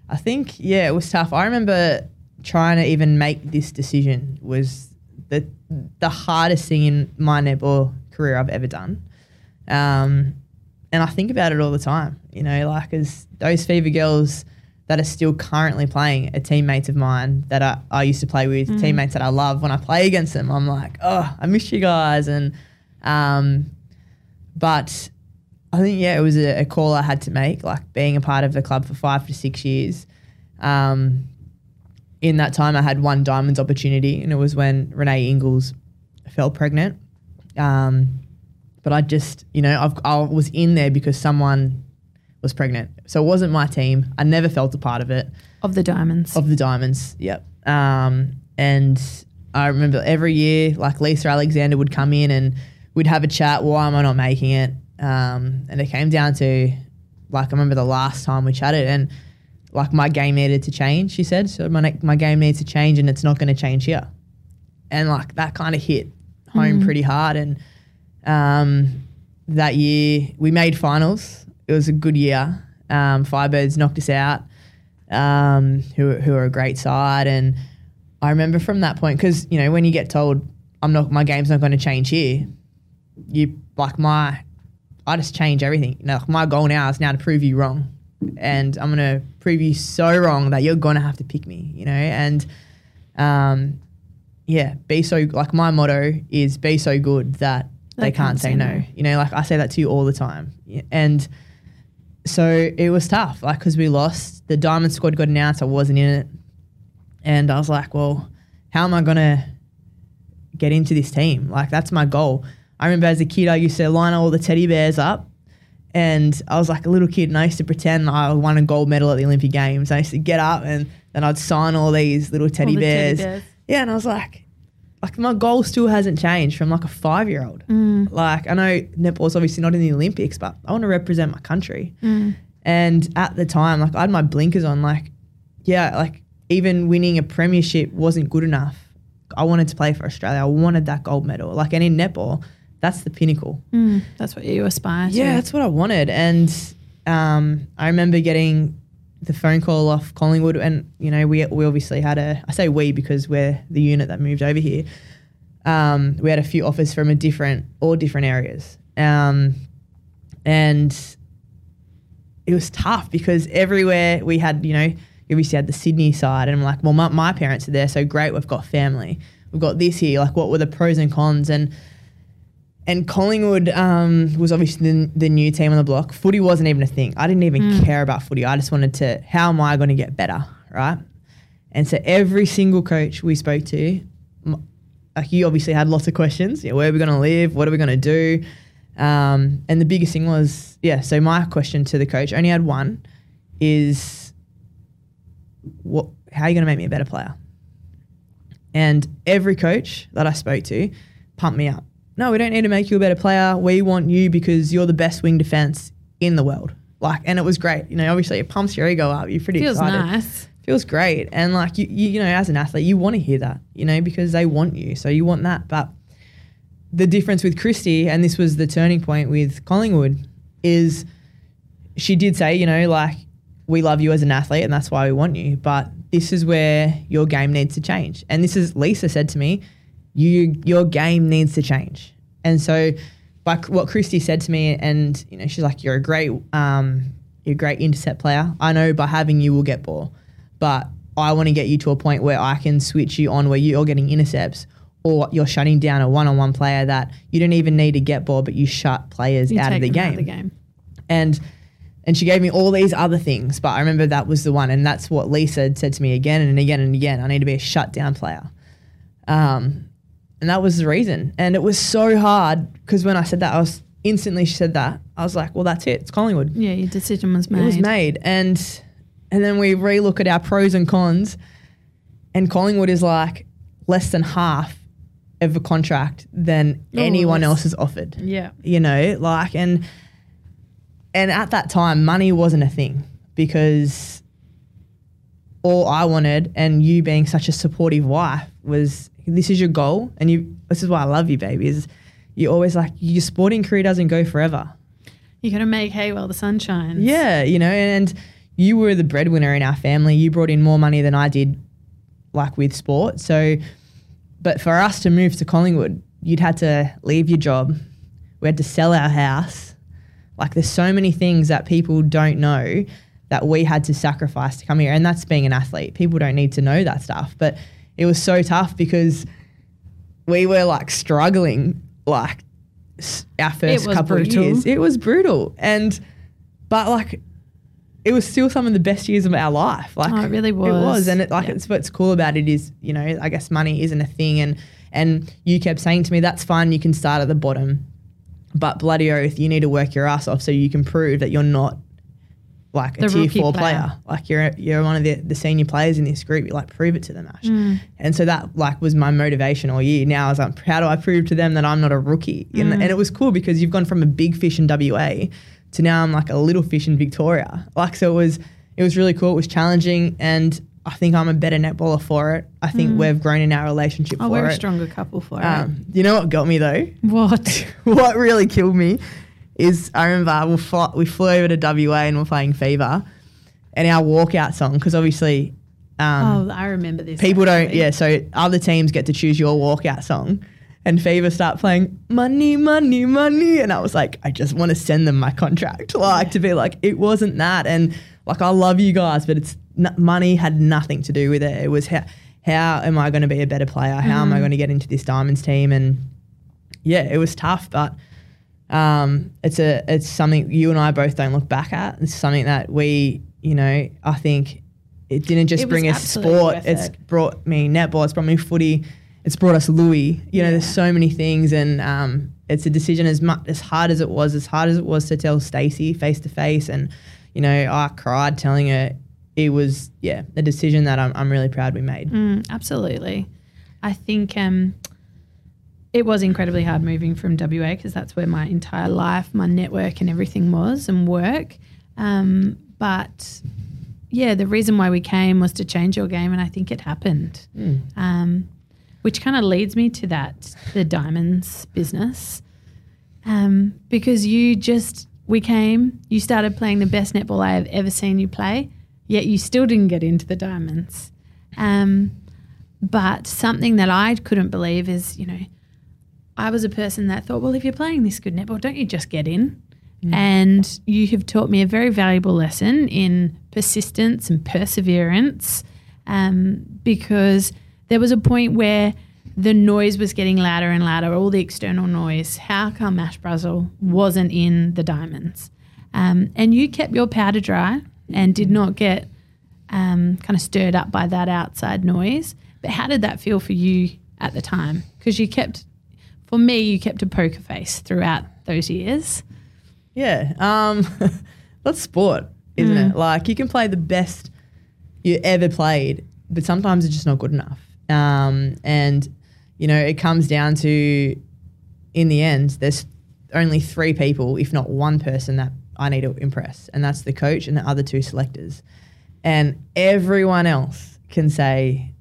I think yeah, it was tough. I remember trying to even make this decision was the the hardest thing in my netball career I've ever done. Um, and I think about it all the time. You know, like as those Fever girls that are still currently playing are teammates of mine that I, I used to play with, teammates that I love. When I play against them, I'm like, oh, I miss you guys. And um, but I think yeah, it was a, a call I had to make, like being a part of the club for five to six years. Um, in that time, I had one diamonds opportunity, and it was when Renae Ingles fell pregnant. Um, but I just, you know, I've, I was in there because someone was pregnant. So it wasn't my team. I never felt a part of it, Of the diamonds. of the Diamonds. Yep. Um, and I remember every year, like Lisa Alexander would come in and we'd have a chat. Why am I not making it? Um, and it came down to, like, I remember the last time we chatted and, like, my game needed to change, she said. So my, ne- my game needs to change and it's not going to change here. And, like, that kind of hit home pretty hard. And um, that year we made finals. It was a good year. Um, Firebirds knocked us out, um, who, who are a great side. And I remember from that point, because, you know, when you get told, I'm not, my game's not going to change here, you, like, my, I just change everything. You know, like my goal now is now to prove you wrong. And I'm going to prove you so wrong that you're going to have to pick me, you know? And, um, yeah, be so, like, my motto is be so good that they, can't, say, no. You know, like I say that to you all the time. And so it was tough, like, because we lost. The Diamond squad got announced. I wasn't in it. And I was like, well, how am I going to get into this team? Like, that's my goal. I remember as a kid, I used to line all the teddy bears up. And I was like a little kid, and I used to pretend I won a gold medal at the Olympic Games. I used to get up and then I'd sign all these little teddy, the teddy bears. bears. Yeah, and I was like, like my goal still hasn't changed from like a five year old. Mm. Like I know netball's obviously not in the Olympics, but I want to represent my country. Mm. And at the time, like I had my blinkers on. Like, yeah, like even winning a premiership wasn't good enough. I wanted to play for Australia. I wanted that gold medal. Like, and in netball, that's the pinnacle. Mm. That's what you aspire to. Yeah, that's what I wanted. And um, I remember getting the phone call off Collingwood, and you know, we we obviously had a. I say we because we're the unit that moved over here. Um, we had a few offers from a different, all different areas, um, and it was tough because everywhere we had, you know, obviously had the Sydney side, and I'm like, well, my, my parents are there, so great, we've got family, we've got this here. Like, what were the pros and cons? And and Collingwood um, was obviously the, the new team on the block. Footy wasn't even a thing. I didn't even care about footy. I just wanted to, how am I going to get better, right? And so every single coach we spoke to, like you obviously had lots of questions. Know, where are we going to live? What are we going to do? Um, and the biggest thing was, yeah. So my question to the coach only had one: is what? How are you going to make me a better player? And every coach that I spoke to pumped me up. No, we don't need to make you a better player. We want you because you're the best wing defense in the world. Like, and it was great. You know, obviously it pumps your ego up. You're pretty excited. Feels excited nice. feels great and like you, you you know as an athlete you want to hear that you know because they want you so you want that but the difference with Kristy and this was the turning point with Collingwood is she did say you know like we love you as an athlete and that's why we want you but this is where your game needs to change and this is Lisa said to me you your game needs to change. And so like what Kristy said to me and you know she's like you're a great um you're a great intercept player. I know by having you we'll get ball. But I want to get you to a point where I can switch you on where you're getting intercepts or you're shutting down a one-on-one player that you don't even need to get ball but you shut players You out of the game Out of the game. and and she gave me all these other things but i remember that was the one and that's what lisa had said to me again and again and again i need to be a shutdown player. Um, and that was the reason. And it was so hard because when i said that i was instantly she said that. I was like well that's it. It's collingwood. Yeah, your decision was made. it was made. and and then we relook at our pros and cons and collingwood is like less than half of a contract than Oh, anyone else has offered. Yeah. you know like and and at that time money wasn't a thing because all i wanted and you being such a supportive wife was this is your goal and you this is why i love you baby is you're always like your sporting career doesn't go forever. You got to make hay while the sun shines. yeah you know and you were the breadwinner in our family. You brought in more money than i did like with sport. So but for us to move to collingwood you'd had to leave your job. We had to sell our house. Like there's so many things that people don't know that we had to sacrifice to come here and that's being an athlete. People don't need to know that stuff but it was so tough because we were like struggling like our first couple brutal. of years it was brutal and but like it was still some of the best years of our life like Oh, it really was. it was and it like Yeah. it's what's cool about it is you know i guess money isn't a thing and and you kept saying to me that's fine you can start at the bottom but bloody oath, you need to work your ass off so you can prove that you're not like a The tier four player. player. Like you're you're one of the, the senior players in this group. You like prove it to them, Ash. Mm. And so that like was my motivation all year. Now I was like, how do I prove to them that I'm not a rookie? And, and it was cool because you've gone from a big fish in WA to now I'm like a little fish in Victoria. Like so it was it was really cool. It was challenging and I think I'm a better netballer for it. I think we've grown in our relationship Oh, for we're a stronger couple for Um, you know what got me though? What? what really killed me is I remember we, fly, we flew over to WA and we're playing Fever, and our walkout song because obviously um, oh, I remember this. people don't yeah so other teams get to choose your walkout song. And Fever start playing money, money, money, and I was like, I just want to send them my contract, like to be like, it wasn't that, and like I love you guys, but it's n- money had nothing to do with it. It was how how am I going to be a better player? How am I going to get into this Diamonds team? And yeah, it was tough, but um, it's a it's something you and I both don't look back at. It's something that we, you know, I think it didn't just It bring us sport. It's it. brought me netball. It's brought me footy. It's brought us Louis. You know, there's so many things, and um, it's a decision as much as hard as it was, as hard as it was to tell Stacey face to face, and you know, I cried telling her. It was yeah, a decision that I'm I'm really proud we made. Mm, absolutely. I think um, it was incredibly hard moving from WA because that's where my entire life, my network, and everything was and work. Um, but yeah, the reason why we came was to change your game, and I think it happened. Um, which kind of leads me to that the diamonds business, um, because you just we came, you started playing the best netball I have ever seen you play, yet you still didn't get into the diamonds. Um, but something that I couldn't believe is, you know, I was a person that thought, well, if you're playing this good netball, don't you just get in? And you have taught me a very valuable lesson in persistence and perseverance um, because there was a point where the noise was getting louder and louder, all the external noise. How come Ash Brazill wasn't in the diamonds? Um, and you kept your powder dry and did not get um, kind of stirred up by that outside noise. But how did that feel for you at the time? Because you kept, for me, you kept a poker face throughout those years. Yeah. Um, that's sport, isn't Mm. it? Like you can play the best you ever played, but sometimes it's just not good enough. Um, and you know, it comes down to, in the end, there's only three people, if not one person, that I need to impress, and that's the coach and the other two selectors. And everyone else can say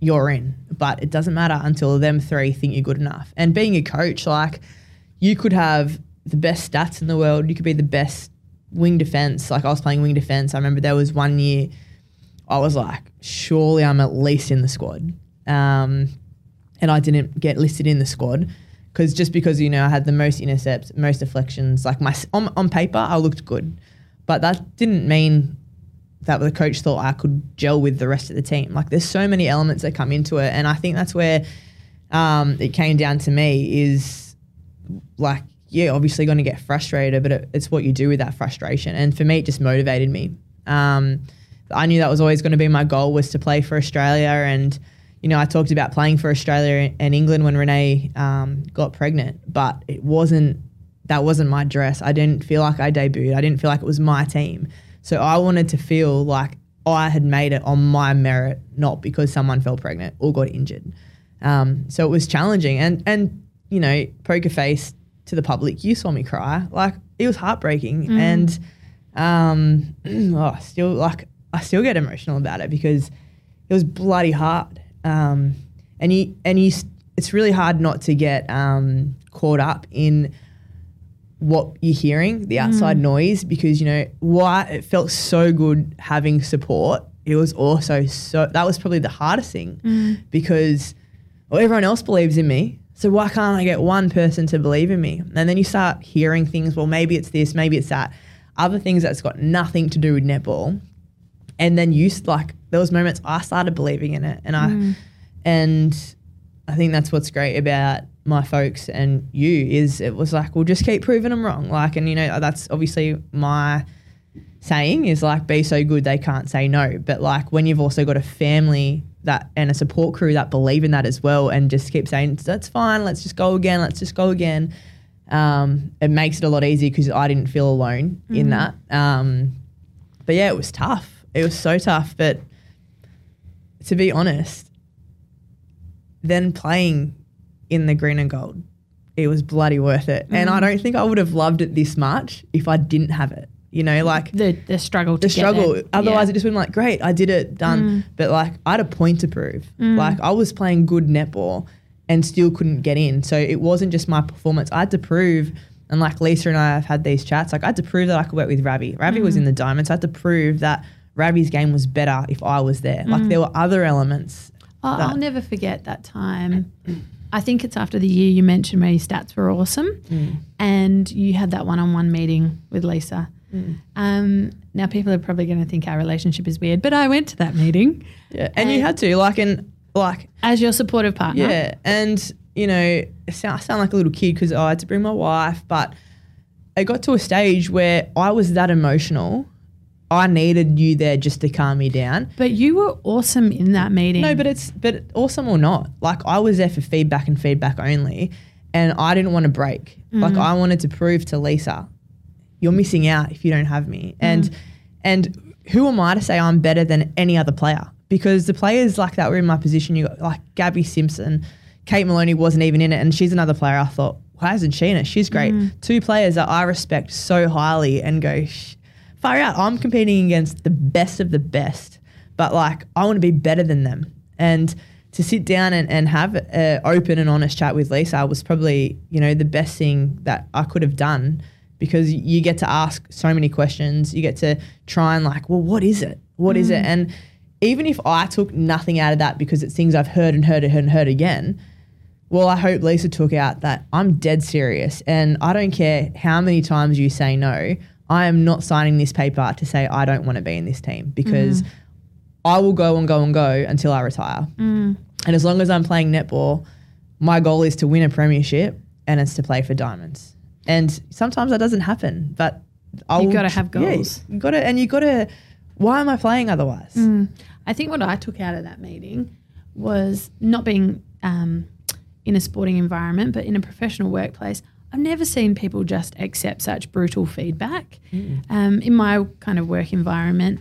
you're in, but it doesn't matter until them three think you're good enough. And being a coach, like you could have the best stats in the world, you could be the best wing defense. Like I was playing wing defense. I remember there was one year I was like, surely I'm at least in the squad. Um, and I didn't get listed in the squad because just because, you know, I had the most intercepts, most deflections, like my, on, on paper, I looked good. But that didn't mean that the coach thought I could gel with the rest of the team. Like there's so many elements that come into it. And I think that's where um, it came down to me is like, yeah, obviously going to get frustrated, but it, it's what you do with that frustration. And for me, it just motivated me. Um, I knew that was always going to be my goal was to play for Australia. And, you know, I talked about playing for Australia and England when Renae um, got pregnant, but it wasn't, that wasn't my dress. I didn't feel like I debuted. I didn't feel like it was my team. So I wanted to feel like I had made it on my merit, not because someone fell pregnant or got injured. Um, so it was challenging. And, and, you know, poker face to the public, you saw me cry. Like it was heartbreaking. And, um, oh, still like, I still get emotional about it because it was bloody hard. Um, and you, and you, it's really hard not to get um, caught up in what you're hearing, the outside mm. noise, because you know why it felt so good having support. It was also so that was probably the hardest thing mm. because well, everyone else believes in me. So why can't I get one person to believe in me? And then you start hearing things. Well, maybe it's this, maybe it's that. Other things that's got nothing to do with netball. And then you like there was moments I started believing in it, and I mm. and I think that's what's great about my folks and you is it was like we'll just keep proving them wrong. Like, and you know that's obviously my saying is like be so good they can't say no. But like when you've also got a family that and a support crew that believe in that as well and just keep saying that's fine, let's just go again, let's just go again. um, it makes it a lot easier because I didn't feel alone in that. Um, but yeah, it was tough. It was so tough. But to be honest, then playing in the green and gold, it was bloody worth it. And I mm. don't think I would have loved it this much if I didn't have it. You know, like The the struggle to the struggle. there. Otherwise, Yeah. it just been like, great, I did it, done. Mm. But like, I had a point to prove. Mm. Like, I was playing good netball and still couldn't get in. So it wasn't just my performance. I had to prove. And like Lisa and I have had these chats. Like, I had to prove that I could work with Ravi. Ravi was mm-hmm. in the diamonds. I had to prove that Ravi's game was better if I was there. Like, there were other elements. Oh, I'll never forget that time. I think it's after the year you mentioned where your stats were awesome, Mm. and you had that one-on-one meeting with Lisa. Mm. Um, now people are probably going to think our relationship is weird, but I went to that meeting Yeah. And you had to. Like, and like, as your supportive partner. Yeah, and you know, I sound, I sound like a little kid because I had to bring my wife, but it got to a stage where I was that emotional. I needed you there just to calm me down. But you were awesome in that meeting. No, but it's but awesome or not. Like I was there for feedback and feedback only, and I didn't want to break. Mm. Like I wanted to prove to Lisa, you're missing out if you don't have me. And mm. and who am I to say I'm better than any other player? Because the players like that were in my position. You got like Gabi Simpson, Kate Moloney wasn't even in it, and she's another player. I thought, why isn't she in it? She's great. Mm. Two players that I respect so highly and go. "Sh- Far out. I'm competing against the best of the best, but like I want to be better than them. And to sit down and, and have an open and honest chat with Lisa was probably, you know, the best thing that I could have done because you get to ask so many questions. You get to try and like, well, what is it? What is it? Mm. And even if I took nothing out of that because it's things I've heard and heard and heard and heard again, well, I hope Lisa took out that I'm dead serious and I don't care how many times you say no. I am not signing this paper to say I don't want to be in this team because mm. I will go and go and go until I retire. Mm. And as long as I'm playing netball, my goal is to win a premiership and it's to play for diamonds. And sometimes that doesn't happen, but I'll You gotta have yeah, goals. you got to, and you've got to. Why am I playing otherwise? Mm. I think what I took out of that meeting was not being um, in a sporting environment, but in a professional workplace. I've never seen people just accept such brutal feedback. Um, in my kind of work environment,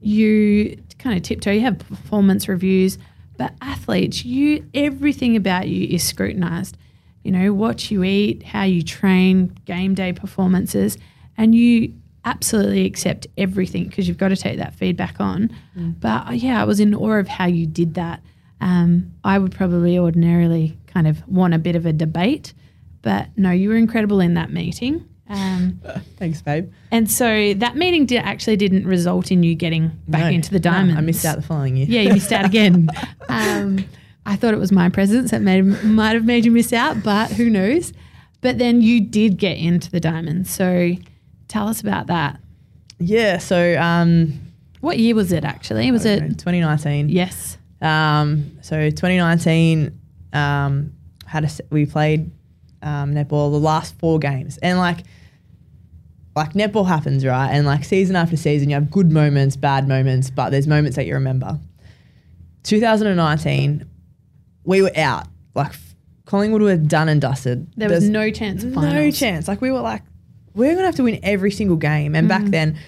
you kind of tiptoe, you have performance reviews, but athletes, you everything about you is scrutinized. You know, what you eat, how you train, game day performances, and you absolutely accept everything because you've got to take that feedback on. But uh, yeah, I was in awe of how you did that. Um, I would probably ordinarily kind of want a bit of a debate, but no, you were incredible in that meeting. Um, Thanks, babe. and so that meeting did, actually didn't result in you getting back No, into the no, diamonds. I missed out the following year. Yeah, you missed out again. Um, I thought it was my presence that made, might have made you miss out, but who knows? But then you did get into the diamonds. So tell us about that. Yeah. So, um, What year was it actually? Was it? 2019. Yes. Um, so 2019, um, had a, we played um, netball the last four games, and like like netball happens, right? And like season after season, you have good moments, bad moments, but there's moments that you remember. 2019, we were out. Like Collingwood were done and dusted. There was There's no chance of no chance. Like we were like, we're gonna have to win every single game. And Mm. back then,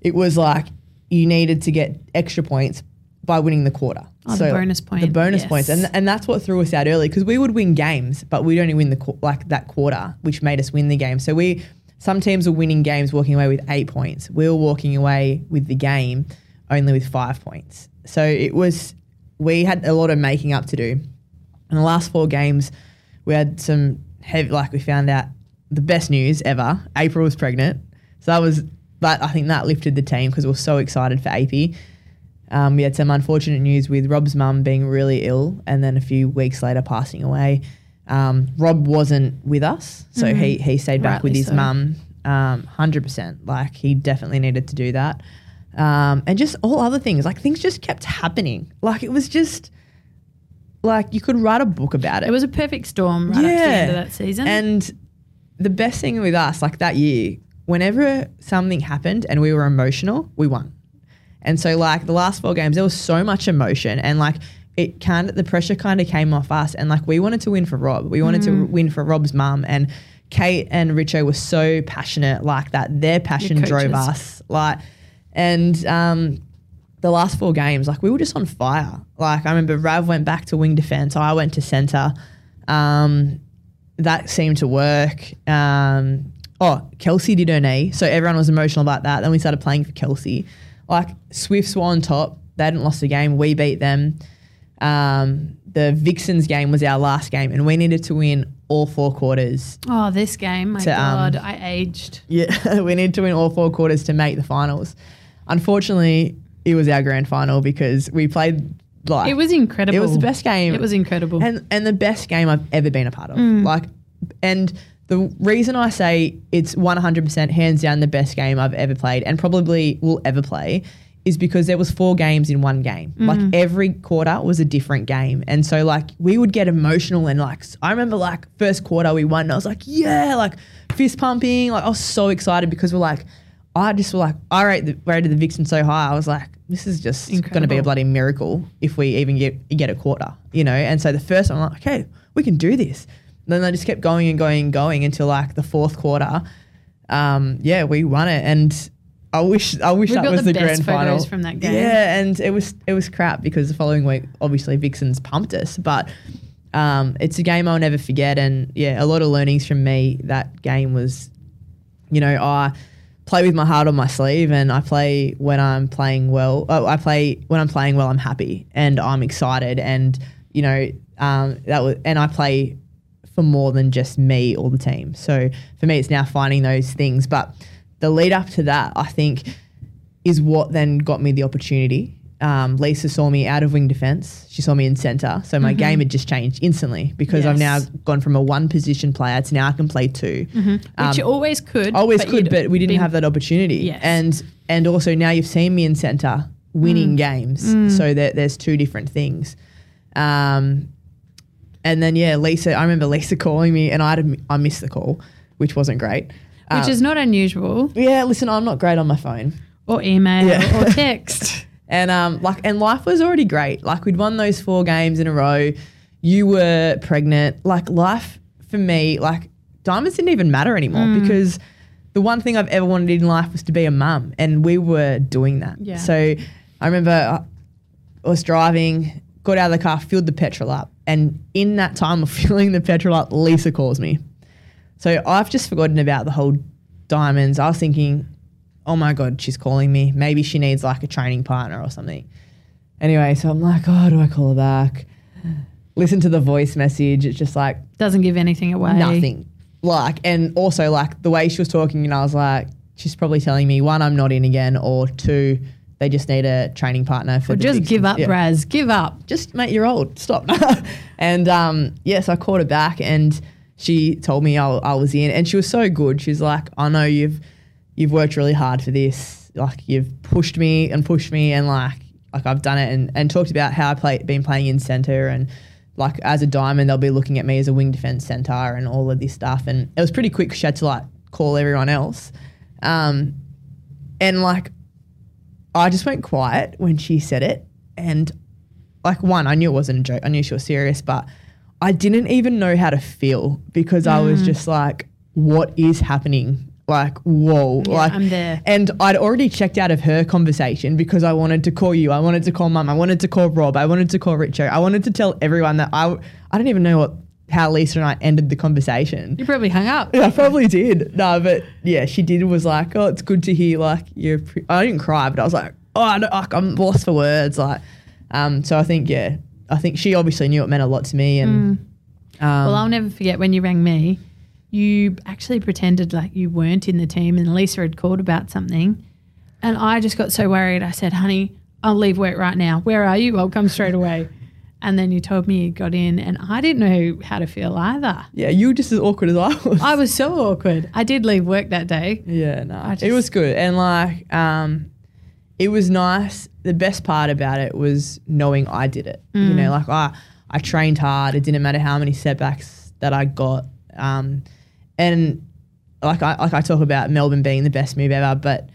it was like you needed to get extra points by winning the quarter. Oh, the bonus The bonus yes. points, and and that's what threw us out early because we would win games, but we'd only win the like that quarter, which made us win the game. So we some teams were winning games, walking away with eight points. We were walking away with the game only with five points. So it was we had a lot of making up to do. In the last four games, we had some heavy, like we found out the best news ever. April was pregnant. So that was, but I think that lifted the team because we were so excited for AP. Um, we had some unfortunate news with Rob's mum being really ill and then a few weeks later passing away. Um, Rob wasn't with us, so he, he stayed back with his so. mum um, 100%. Like he definitely needed to do that. Um, and just all other things, like things just kept happening. Like it was just like you could write a book about it. It was a perfect storm right up to the end of that season. And the best thing with us, like that year, whenever something happened and we were emotional, we won. And so, like the last four games, there was so much emotion, and like it kind of the pressure kind of came off us, and like we wanted to win for Rob, we wanted to win for Rob's mum, and Kate and Richo were so passionate like that. Their passion drove us. Like, and um, the last four games, like we were just on fire. Like I remember Rav went back to wing defense. I went to center. Um, that seemed to work. Um, oh, Kelsey did her knee, so everyone was emotional about that. Then we started playing for Kelsey. Like Swifts were on top. They hadn't lost a game. We beat them. Um, the Vixens game was our last game, and we needed to win all four quarters. Oh, this game, my To, um, God, I aged. Yeah, we needed to win all four quarters to make the finals. Unfortunately, it was our grand final because we played like It was incredible. it was the best game. It was incredible. and and the best game I've ever been a part of. Like, and the reason I say it's 100% hands down the best game I've ever played and probably will ever play is because there was four games in one game. Mm-hmm. Like every quarter was a different game. And so like we would get emotional and like I remember like first quarter we won and I was like, yeah, like fist pumping. Like I was so excited because we're like I just were like I rate the, rated the Vixen so high. I was like, this is just going to be a bloody miracle if we even get get a quarter, you know. And so the first one, I'm like, okay, we can do this. And then they just kept going and going and going until like the fourth quarter. Um, yeah, we won it, and I wish I wish We've that was the the, grand final from that game. Yeah, and it was it was crap because the following week, obviously, Vixens pumped us, but. Um, it's a game I'll never forget, and yeah, a lot of learnings from me. That game was, you know, I play with my heart on my sleeve, and I play when I'm playing well. Oh, I play when I'm playing well. I'm happy and I'm excited, and you know, um, that was, and I play for more than just me or the team. So for me, it's now finding those things. But the lead up to that, I think, is what then got me the opportunity. Um, Lisa saw me out of wing defense. She saw me in center. So my mm-hmm. game had just changed instantly because I've now gone from a one position player to now I can play 2 mm-hmm. Which um, you always could. always but could, but we didn't been- have that opportunity. Yes. And and also now you've seen me in center winning mm. games, mm. so that there's two different things. Um, and then yeah, Lisa, I remember Lisa calling me, and I had I missed the call, which wasn't great. Which Um, is not unusual. yeah, listen, I'm not great on my phone. Or email Yeah. or text. And um, like, and life was already great. Like, we'd won those four games in a row. You were pregnant. Like, life for me, like, diamonds didn't even matter anymore Mm. because the one thing I've ever wanted in life was to be a mum, and we were doing that. Yeah. So I remember I was driving, got out of the car, filled the petrol up, and in that time of filling the petrol up, Lisa calls me. So I've just forgotten about the whole diamonds. I was thinking, oh my God, she's calling me. Maybe she needs like a training partner or something. Anyway, so I'm like, oh, do I call her back? Listen to the voice message. It's just like Doesn't give anything away. nothing. Like, and also like the way she was talking, and I was like, she's probably telling me one, I'm not in again, or two, they just need a training partner for Or the just give up, yeah Braz. Give up. just mate, you're old. Stop. and um, yes, I called her back, and she told me I, I was in, and she was so good. She's like, I know you've you've worked really hard for this. Like you've pushed me and pushed me, and like like I've done it, and and talked about how I play been playing in center, and like as a diamond, they'll be looking at me as a wing defense center, and all of this stuff. And it was pretty quick. She had to like call everyone else, um, and like I just went quiet when she said it, and like one, I knew it wasn't a joke. I knew she was serious, but I didn't even know how to feel because I Mm. was just like, what is happening? Like, whoa. Yeah, like I'm there. And I'd already checked out of her conversation because I wanted to call you. I wanted to call mum. I wanted to call Rob. I wanted to call Richo. I wanted to tell everyone that I I don't even know what how Lisa and I ended the conversation. You probably hung up. Yeah, I probably did. No, but yeah, she did. Was like, oh, it's good to hear. Like, you're. Pre-. I didn't cry, but I was like, oh, I don't, like, I'm lost for words. Like, um. So I think, yeah, I think she obviously knew it meant a lot to me, and um, Well, I'll never forget when you rang me. You actually pretended like you weren't in the team, and Lisa had called about something, and I just got so worried. I said, "Honey, I'll leave work right now. Where are you? I'll come straight away." And then you told me you got in, and I didn't know how to feel either. yeah, you were just as awkward as I was. I was so awkward. I did leave work that day. Yeah, no, I it was good, and like, um, it was nice. The best part about it was knowing I did it. You Mm. know, like I, I trained hard. It didn't matter how many setbacks that I got, um, and like I like I talk about Melbourne being the best move ever, but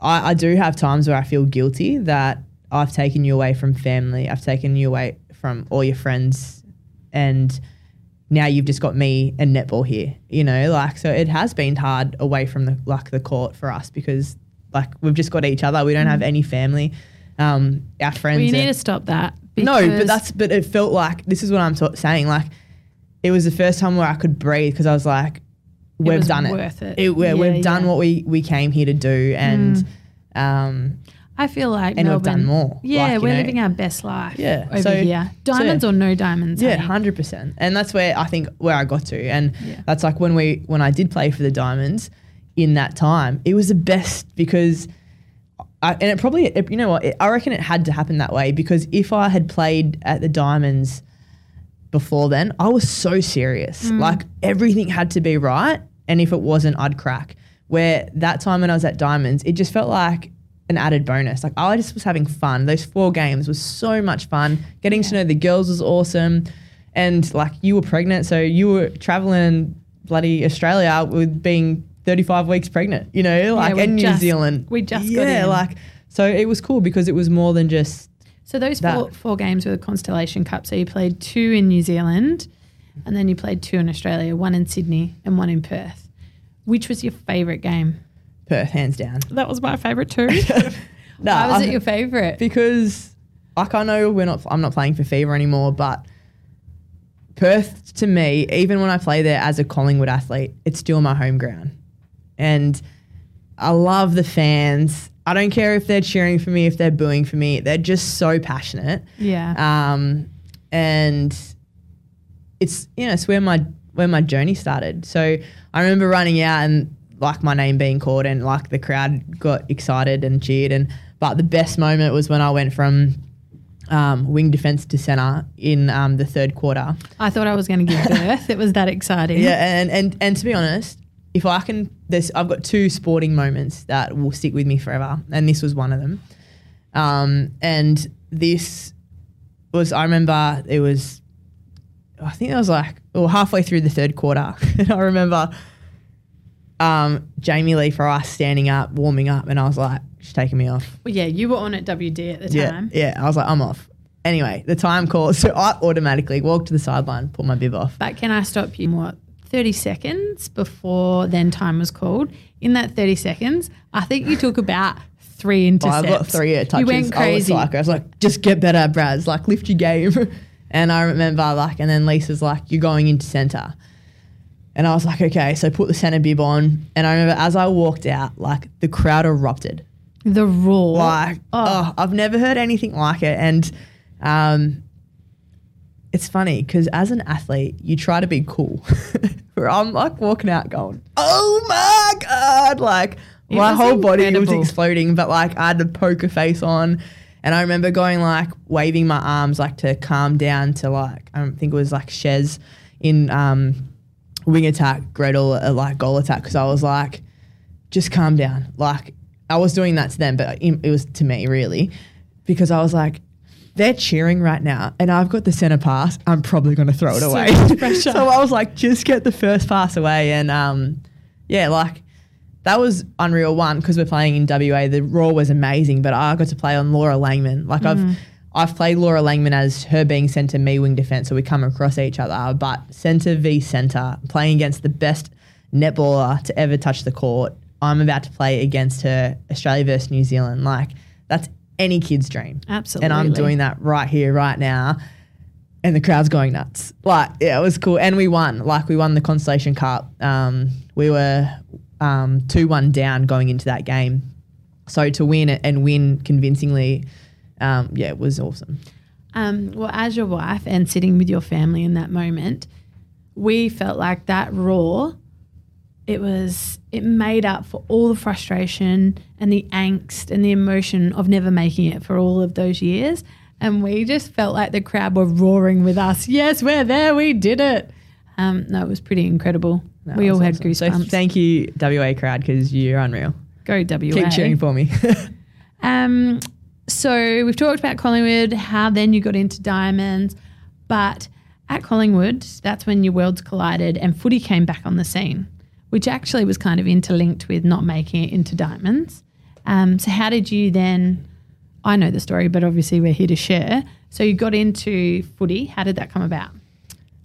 I, I do have times where I feel guilty that I've taken you away from family. I've taken you away from all your friends, and now you've just got me and netball here, you know, like so it has been hard away from the like the court for us because like we've just got each other. We don't have any family. Um, our friends. Well, you are- need to stop that. no, but that's but it felt like this is what I'm t- saying. Like it was the first time where I could breathe because I was like, we've was done it. it. we're- Yeah, we've done yeah. Mm. what we we came here to do, and um, I feel like and we've Melbourne, done more. Yeah, Like, we're know, living our best life. Yeah, over so- here. Diamonds so- or no diamonds. Yeah, hundred percent, and that's where I think where I got to, and Yeah. that's like when we when I did play for the Diamonds in that time, it was the best because, I, and it probably it, you know what it, I reckon it had to happen that way because if I had played at the Diamonds before then, I was so serious, mm. like everything had to be right, and if it wasn't, I'd crack. Where that time when I was at Diamonds, it just felt like an added bonus. Like I just was having fun. Those four games was so much fun. Getting to know the girls was awesome. And like you were pregnant, so you were traveling bloody Australia with being 35 weeks pregnant, you know, like in and New Zealand. we just got yeah, like so it was cool because it was more than just So those That- four, four games were the Constellation Cup. So you played two in New Zealand, and then you played two in Australia, one in Sydney and one in Perth. Which was your favourite game? Perth, hands down. That was my favourite too. No, Why was I- it your favourite? because like I know we're not I'm not playing for Fever anymore, but Perth to me, even when I play there as a Collingwood athlete, it's still my home ground. And I love the fans. I don't care if they're cheering for me, if they're booing for me. They're just so passionate. Yeah. Um, and it's you know it's where my where my journey started. So I remember running out and like my name being called and like the crowd got excited and cheered and but the best moment was when I went from um, wing defense to center in um, the third quarter. I thought I was going to give birth. it was that exciting. Yeah, and, and and to be honest, if I can, there's I've got two sporting moments that will stick with me forever, and this was one of them. Um, and this was I remember it was, I think it was like well halfway through the third quarter, and I remember um, Jamie Lee for us standing up, warming up, and I was like, she's taking me off. Well, yeah, you were on at WD at the Yeah, time. yeah. I was like, I'm off. Anyway, the time called, so I automatically walked to the sideline, put my bib off. But can I stop you? What, 30 seconds before then time was called? In that 30 seconds, I think you took about three Oh, intercepts. I got three air touches. You went crazy. I was like, I was like, just get better, Braz. Like, lift your game. and I remember, like, and then Lisa's like, you're going into center. And I was like, okay. So put the center bib on. And I remember as I walked out, like, the crowd erupted. the roar. Like, Oh. oh, I've never heard anything like it. And um, it's funny because as an athlete, you try to be cool. I'm like walking out going, oh my God. Like, It my whole body was incredible. exploding, but like I had a poker face on. And I remember going like waving my arms like to calm down to like, I don't think it was like Shez in um, wing attack, Gretel, uh, like goal attack. Cause I was like, just calm down. Like I was doing that to them, but it it was to me really, because I was like, they're cheering right now, and I've got the center pass. I'm probably going to throw it So away. so I was like, just get the first pass away, and um, yeah, like that was unreal. One because we're playing in WA, the Roar was amazing, but I got to play on Laura Langman. Like Mm. I've I've played Laura Langman as her being centre, me wing defence, so we come across each other. But centre v centre, playing against the best netballer to ever touch the court. I'm about to play against her, Australia versus New Zealand. Like that's any kid's dream. Absolutely. And I'm doing that right here, right now. And the crowd's going nuts. Like, yeah, it was cool. And we won. Like, we won the Constellation Cup. Um, we were um, 2 1 down going into that game. So to win it and win convincingly, um, yeah, it was awesome. Um, well, as your wife and sitting with your family in that moment, we felt like that roar. It was it made up for all the frustration and the angst and the emotion of never making it for all of those years, and we just felt like the crowd were roaring with us. Yes, we're there. We did it. Um, no, it was pretty incredible. We all was had awesome. So thank you, WA crowd, because you're unreal. Go WA. Keep cheering for me. Um, so we've talked about Collingwood, how then you got into diamonds, but at Collingwood, that's when your worlds collided and footy came back on the scene, which actually was kind of interlinked with not making it into diamonds. Um, so how did you then? I know the story, but obviously we're here to share. So you got into footy. How did that come about?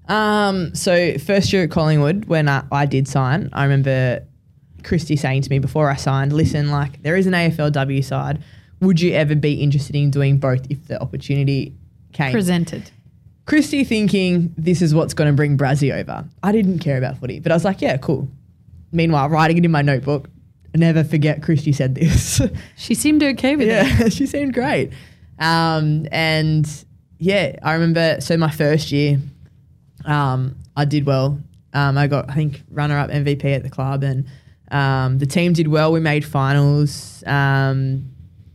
Um, so first year at Collingwood, when I, I did sign, I remember Kristy saying to me before I signed, "Listen, like there is an AFLW side. Would you ever be interested in doing both if the opportunity came?" Presented. Kristy thinking this is what's going to bring Brazzy over. I didn't care about footy, but I was like, "Yeah, cool." Meanwhile, writing it in my notebook, never forget Kristy said this. She seemed okay with it. yeah, she seemed great. Um, and yeah, I remember. So my first year, um, I did well. Um, I got I think runner up MVP at the club, and um, the team did well. We made finals, um,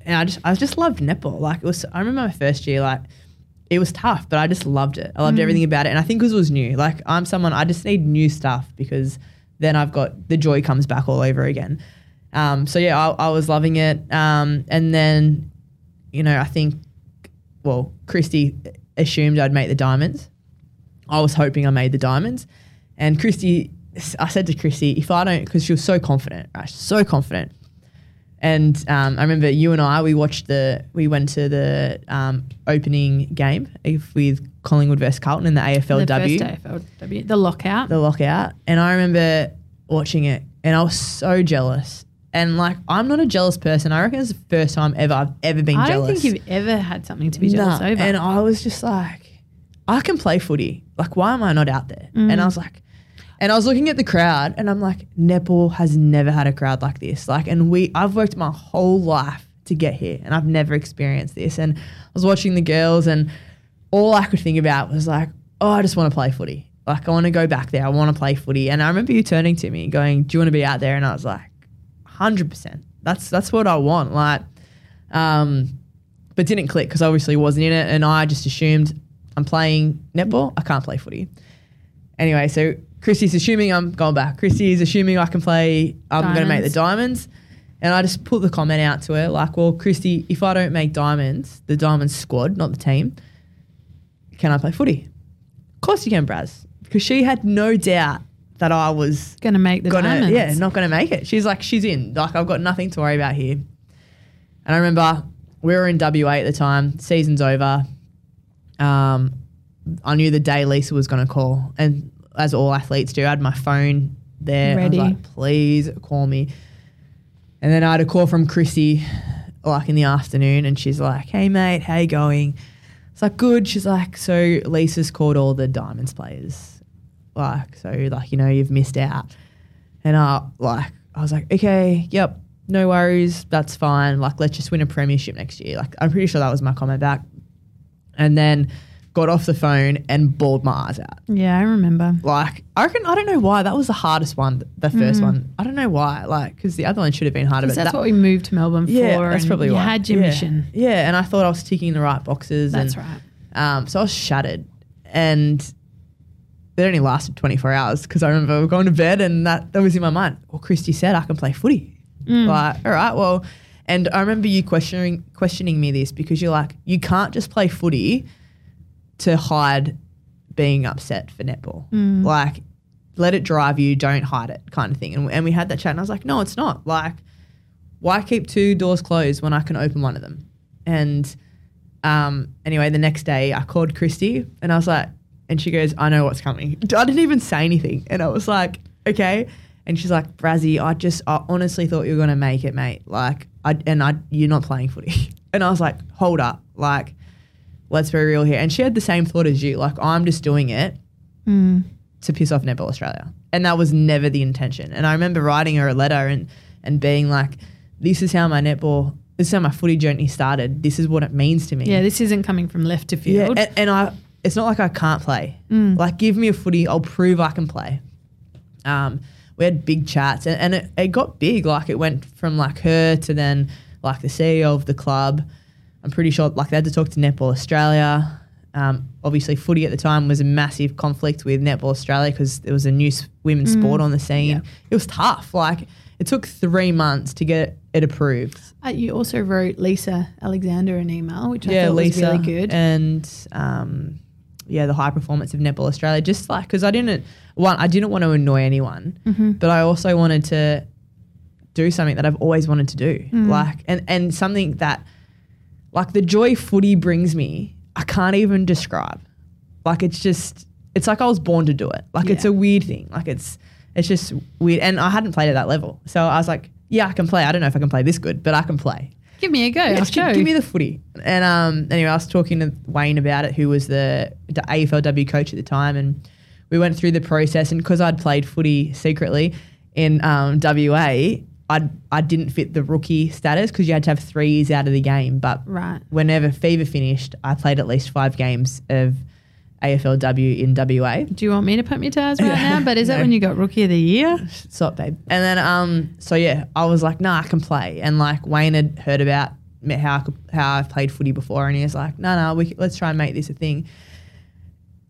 and I just I just loved netball. Like it was. I remember my first year, like it was tough, but I just loved it. I loved everything about it, and I think because it was new. Like I'm someone I just need new stuff because then I've got the joy comes back all over again. Um, so yeah, I, I was loving it, um, and then you know I think well Kristy assumed I'd make the diamonds. I was hoping I made the diamonds, and Kristy, I said to Kristy, if I don't, because she was so confident, right, so confident. And um, I remember you and I, we watched the, we went to the um, opening game with Collingwood versus Carlton in the AFLW, The first AFLW. The lockout. the lockout, and I remember watching it, and I was so jealous. And like, I'm not a jealous person. I reckon it's the first time ever I've ever been jealous. I don't think you've ever had something to be jealous Nah, over. And I was just like, I can play footy. Like, why am I not out there? Mm. And I was like, and I was looking at the crowd, and I'm like, netball has never had a crowd like this. Like, and we, I've worked my whole life to get here, and I've never experienced this. And I was watching the girls, and all I could think about was like, oh, I just want to play footy. Like, I want to go back there. I want to play footy. And I remember you turning to me, going, "Do you want to be out there?" And I was like, hundred percent. That's that's what I want. Like, um, but didn't click because obviously wasn't in it, and I just assumed I'm playing netball. I can't play footy. Anyway, so Kristy's assuming I'm going back. Kristy's assuming I can play. I'm going to make the diamonds, and I just put the comment out to her like, "Well, Kristy, if I don't make diamonds, the diamonds squad, not the team, can I play footy?" Of course you can, Braz, because she had no doubt that I was going to make the gonna diamonds. yeah not gonna make it. She's like she's in. Like I've got nothing to worry about here. And I remember we were in WA at the time. Season's over. Um, I knew the day Lisa was gonna call, and as all athletes do, I had my phone there. Ready. I was like, please call me. And then I had a call from Chrissy, like in the afternoon, and she's like, "Hey mate, how you going?" It's like good. She's like, "So Lisa's called all the diamonds players, like so like you know you've missed out." And I like I was like, "Okay, yep, no worries, that's fine. Like let's just win a premiership next year." Like I'm pretty sure that was my comment back. And then got off the phone and bawled my eyes out. Yeah, I remember. Like I reckon I don't know why that was the hardest one, the 1st one. I don't know why, like because the other one should have been harder. But that's that, what we moved to Melbourne yeah, for. that's and probably you why. had your yeah. mission. Yeah, and I thought I was ticking the right boxes. That's and, right. Um, so I was shattered, and it only lasted 24 hours because I remember going to bed and that, that was in my mind. Well, Kristy said I can play footy. Mm. Like, all right, well, and I remember you questioning questioning me this because you're like, you can't just play footy to hide being upset for netball. Mm. Like, let it drive you, don't hide it, kind of thing. And, and we had that chat, and I was like, no, it's not. Like, why keep two doors closed when I can open one of them? And um, anyway, the next day I called Kristy and I was like, and she goes, I know what's coming. I didn't even say anything. And I was like, okay. And she's like, Brazzy, I just, I honestly thought you were going to make it, mate. Like, I, and I, you're not playing footy. And I was like, hold up. Like, let's be real here. And she had the same thought as you. Like, I'm just doing it Mm. to piss off Netball Australia. And that was never the intention. And I remember writing her a letter and, and being like, this is how my netball, this is how my footy journey started. This is what it means to me. Yeah, this isn't coming from left to Yeah, field. and, and I, it's not like I can't play. Mm. Like, give me a footy, I'll prove I can play. Um, we had big chats, and, and it, it got big. Like, it went from like her to then like the CEO of the club. I'm pretty sure like they had to talk to Netball Australia. Um, obviously, footy at the time was a massive conflict with Netball Australia because there was a new women's sport on the scene. Yeah. It was tough. Like, it took three months to get it approved. Uh, you also wrote Lisa Alexander an email, which I yeah, thought Lisa, was really good. and um, yeah, the high performance of Netball Australia. Just like because I didn't one, I didn't want to annoy anyone, Mm-hmm. but I also wanted to do something that I've always wanted to do, Mm. like and and something that like the joy footy brings me, I can't even describe. Like it's just it's like I was born to do it. Like it's a weird thing. Like it's it's just weird. And I hadn't played at that level, so I was like, yeah, I can play. I don't know if I can play this good, but I can play. Give me a go. Yeah, I'll just gi- show. give me the footy. And um, anyway, I was talking to Wayne about it, who was the, the AFLW coach at the time, and we went through the process. And because I'd played footy secretly in um, WA, I I didn't fit the rookie status because you had to have three years out of the game. But right. whenever Fever finished, I played at least five games of AFLW in WA. Do you want me to pump your tires right now? But is that when you got rookie of the year? Stop, babe. And then, um, so yeah, I was like, nah, I can play. And like Wayne had heard about how I could, how I've played footy before, and he was like, no, no, we let's try and make this a thing.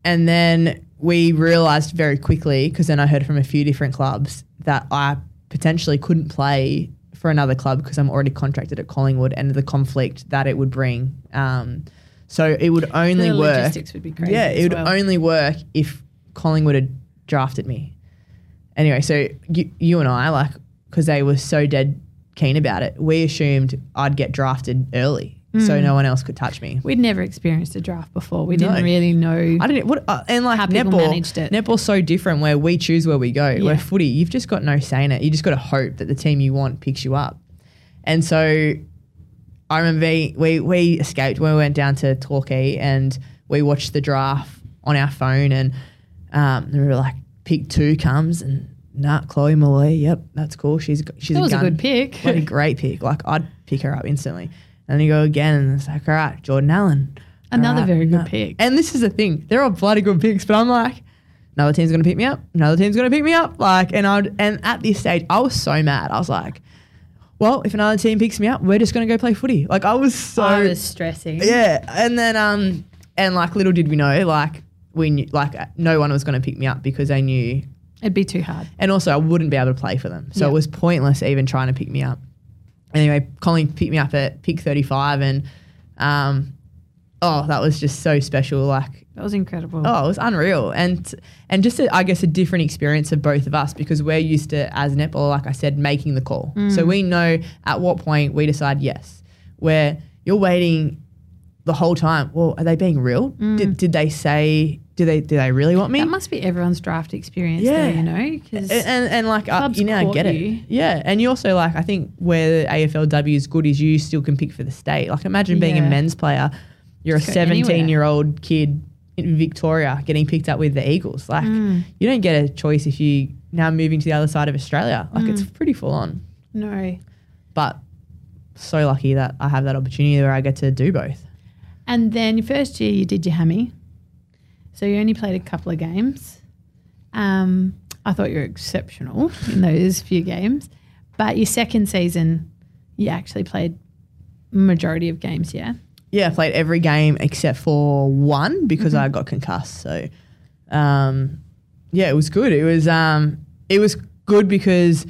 And then we realized very quickly, because then I heard from a few different clubs that I potentially couldn't play for another club because I'm already contracted at Collingwood, and the conflict that it would bring. Um, so it would only work. logistics would be crazy. Yeah, it would well. only work if Collingwood had drafted me. Anyway, so you, you and I, like, because they were so dead keen about it, we assumed I'd get drafted early, so Mm. no one else could touch me. We'd never experienced a draft before. We No. didn't really know. I didn't. What uh, and like How people netball, managed it. netball's so different where we choose where we go. Yeah. Where footy, you've just got no say in it. You just got to hope that the team you want picks you up. And so, I remember we we, we escaped when we went down to Torquay and we watched the draft on our phone and um, we were like, pick two comes and nah, Chloe Molloy. Yep, that's cool. She's she's that was a gun. good pick. Bloody great pick. Like I'd pick her up instantly. And then you go again, and it's like, all right, Jordan Allen. Another right, very good pick. And this is the thing, they're all bloody good picks, but I'm like, another team's gonna pick me up. Another team's gonna pick me up. Like, and I and at this stage, I was so mad. I was like, well, if another team picks me up, we're just gonna go play footy. Like, I was so I was stressing. yeah. And then um, and like little did we know, like we knew, like no one was gonna pick me up because they knew It'd be too hard. and also I wouldn't be able to play for them. So Yeah. it was pointless even trying to pick me up. Anyway, Colin picked me up at pick 35 and um, oh, that was just so special. Like, That was incredible. oh, it was unreal. And and just, a, I guess, a different experience of both of us because we're used to, as netball, like I said, making the call. So we know at what point we decide yes. Where you're waiting the whole time. Well, are they being real? Did, did they say, do they, do they really want me? That must be everyone's draft experience, Yeah. though, you know? Because and, and, and, like uh, you now get it. you. Yeah, and you also like I think where the AFLW is good is you still can pick for the state. Like imagine being a men's player, you're Just a go anywhere. 17 year old kid in Victoria getting picked up with the Eagles. Like Mm. you don't get a choice if you now moving to the other side of Australia. Like it's Mm. pretty full on. no. But so lucky that I have that opportunity where I get to do both. And then your first year, you did your hammy. So you only played a couple of games. Um, I thought you were exceptional in those few games. But your second season, you actually played majority of games, yeah? Yeah, I played every game except for one because Mm-hmm. I got concussed. So, um, yeah, it was good. It was um, it was good because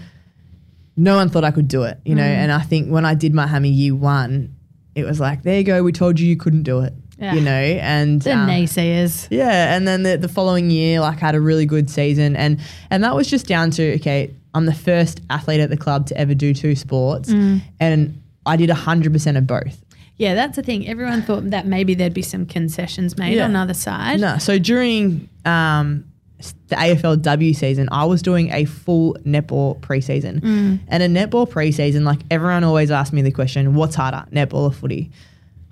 no one thought I could do it, you know. Mm. And I think when I did my hammy year one, it was like, there you go, we told you you couldn't do it, Yeah. you know. And The um, naysayers. yeah, and then the, the following year, like, had a really good season, and and that was just down to okay, I'm the first athlete at the club to ever do two sports, Mm. and I did hundred percent of both. Yeah, that's the thing. Everyone thought that maybe there'd be some concessions made Yeah. on the other side. No, so during um, the AFLW season, I was doing a full netball preseason. Mm. And a netball preseason, like everyone always asks me the question, what's harder, netball or footy?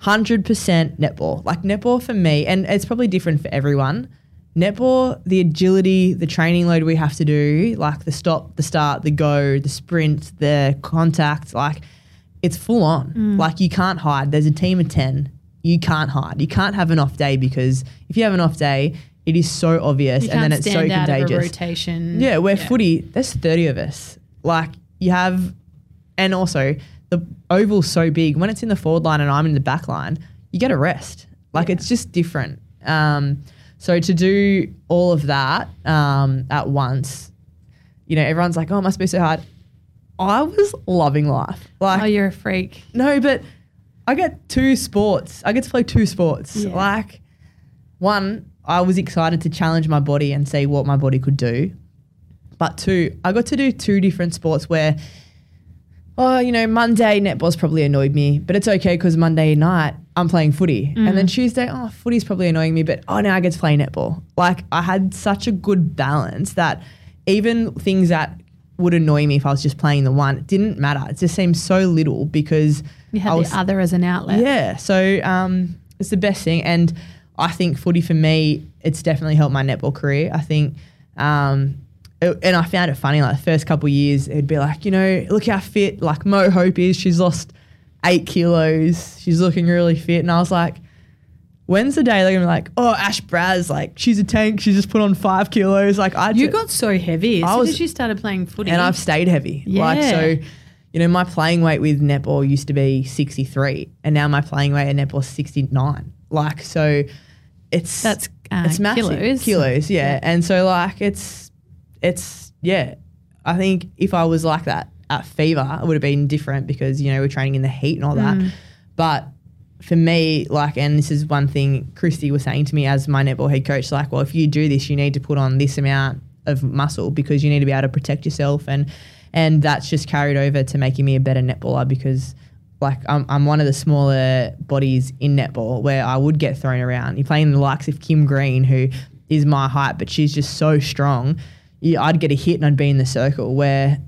100% netball. Like netball for me, and it's probably different for everyone. Netball, the agility, the training load we have to do, like the stop, the start, the go, the sprint, the contact, like it's full on. Mm. Like you can't hide. There's a team of 10. You can't hide. You can't have an off day because if you have an off day, it is so obvious You and then it's so stand out of a contagious. rotation. Yeah, where footy, there's 30 of us. Like you have, and also the oval's so big. When it's in the forward line and I'm in the back line, you get a rest. Like Yeah. it's just different. Um, so to do all of that um, at once, you know, everyone's like, oh, it must be so hard. I was loving life. Like, Oh, you're a freak. no, but I get two sports. I get to play two sports. Yeah. Like, one, I was excited to challenge my body and see what my body could do. But two, I got to do two different sports where, oh, you know, Monday netball's probably annoyed me, but it's okay because Monday night I'm playing footy. And then Tuesday, oh, footy's probably annoying me, but oh, now I get to play netball. Like I had such a good balance that even things that would annoy me if I was just playing the one, it didn't matter. It just seemed so little because You had I was the other as an outlet. yeah, so um, it's the best thing, and I think footy for me, it's definitely helped my netball career. I think, um, it- and I found it funny. Like the first couple of years, it'd be like, you know, look how fit like Mo Hope is. She's lost eight kilos. She's looking really fit, and I was like. When's the day they're gonna be like, oh, Ash Braz, like she's a tank. She just put on five kilos. Like I, You got so heavy as I soon was- as you started playing footy. and I've stayed heavy. Yeah. Like so, you know, my playing weight with netball used to be 63, and now my playing weight at netball is 69. Like so, it's That's, uh, it's massive kilos. kilos, yeah. Yeah. And so like it's it's yeah. I think if I was like that at Fever, it would have been different because you know we're training in the heat and all that. Mm. But for me, like, and this is one thing Kristy was saying to me as my netball head coach, like, well, if you do this, you need to put on this amount of muscle because you need to be able to protect yourself, and and that's just carried over to making me a better netballer because. Like I'm, I'm one of the smaller bodies in netball where I would get thrown around. You're playing the likes of Kim Green, who is my height, but she's just so strong. Yeah, I'd get a hit and I'd be in the circle. Where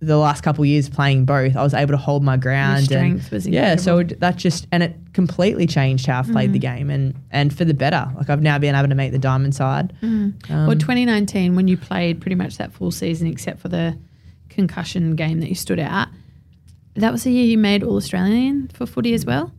the last couple of years playing both, I was able to hold my ground. and- strength was yeah, so incredible. that just and it completely changed how I've played Mm. the game and and for the better. Like I've now been able to make the diamond side. Um, well, 2019, when you played pretty much that full season, except for the concussion game that you stood out, that was the year you made All Australian for footy as well.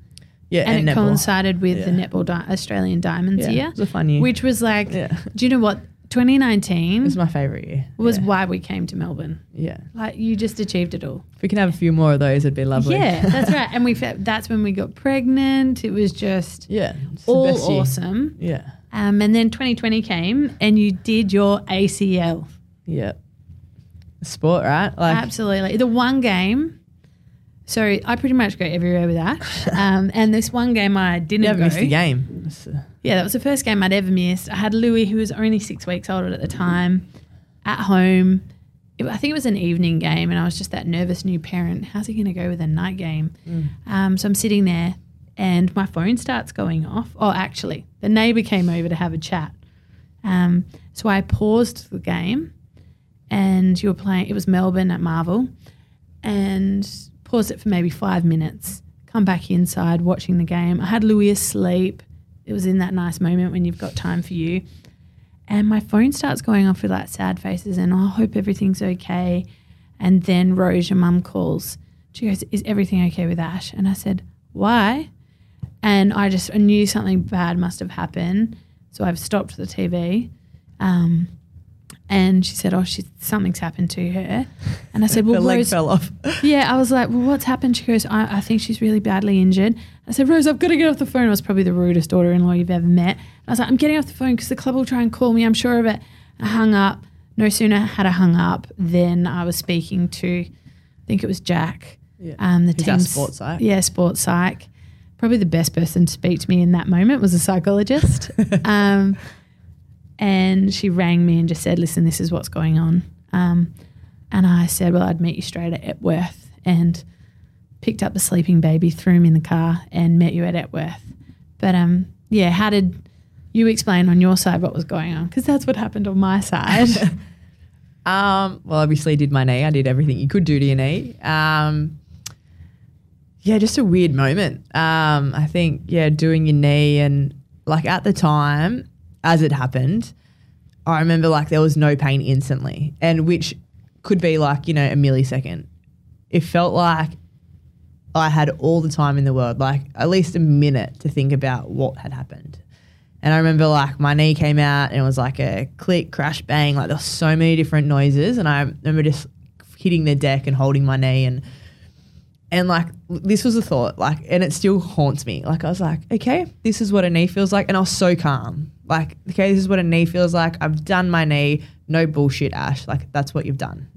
yeah, and, and it netball. coincided with the netball di- Australian Diamonds Yeah, year, it was a fun year. which was like, Yeah. do you know what? 2019 was my favorite year. was yeah. why we came to Melbourne. yeah. Like you just achieved it all. If we can have a few more of those, it'd be lovely. Yeah, that's right. And we that's when we got pregnant. It was just yeah, all year. awesome. Yeah, Um, and then 2020 came, and you did your ACL. yeah. Sport, right? Like Absolutely, the one game. So I pretty much go everywhere with Ash. Um, and this one game I didn't you haven't go. missed a game. Yeah, that was the first game I'd ever missed. I had Louis, who was only six weeks old at the time, at home. It, I think it was an evening game, and I was just that nervous new parent. How's he going to go with a night game? Um, so I'm sitting there, and my phone starts going off. Oh, actually, the neighbour came over to have a chat. Um, so I paused the game, and you were playing. It was Melbourne at Marvel, and paused it for maybe five minutes. Come back inside, watching the game. I had Louis asleep. It was in that nice moment when you've got time for you. And my phone starts going off with like sad faces, and I hope everything's okay. And then Rose, your mum, calls. She goes, Is everything okay with Ash? And I said, Why? And I just I knew something bad must have happened. So I've stopped the TV. Um, and she said, Oh, she, something's happened to her. And I said, Well, the leg Rose, fell off. yeah, I was like, well, what's happened? She goes, I, I think she's really badly injured. I said, Rose, I've got to get off the phone. I was probably the rudest daughter in law you've ever met. I was like, I'm getting off the phone because the club will try and call me. I'm sure of it. I hung up. No sooner had I hung up than I was speaking to, I think it was Jack, Yeah. um, the team sports psych? Yeah, sports psych. Probably the best person to speak to me in that moment was a psychologist. um, and she rang me and just said, "Listen, this is what's going on." Um, and I said, "Well, I'd meet you straight at Epworth." And picked up the sleeping baby, threw him in the car, and met you at Epworth. But um, yeah, how did you explain on your side what was going on? Because that's what happened on my side. Um, well, obviously, I did my knee. I did everything you could do to your knee. Um, yeah, just a weird moment. Um, I think, yeah, doing your knee and like at the time, as it happened, I remember like there was no pain instantly, and which could be like, you know, a millisecond. It felt like I had all the time in the world, like at least a minute to think about what had happened. And I remember like my knee came out and it was like a click, crash, bang. Like there were so many different noises. And I remember just hitting the deck and holding my knee and and like this was a thought, like, and it still haunts me. Like I was like, okay, this is what a knee feels like, and I was so calm. Like, okay, this is what a knee feels like. I've done my knee. No bullshit, Ash. Like that's what you've done.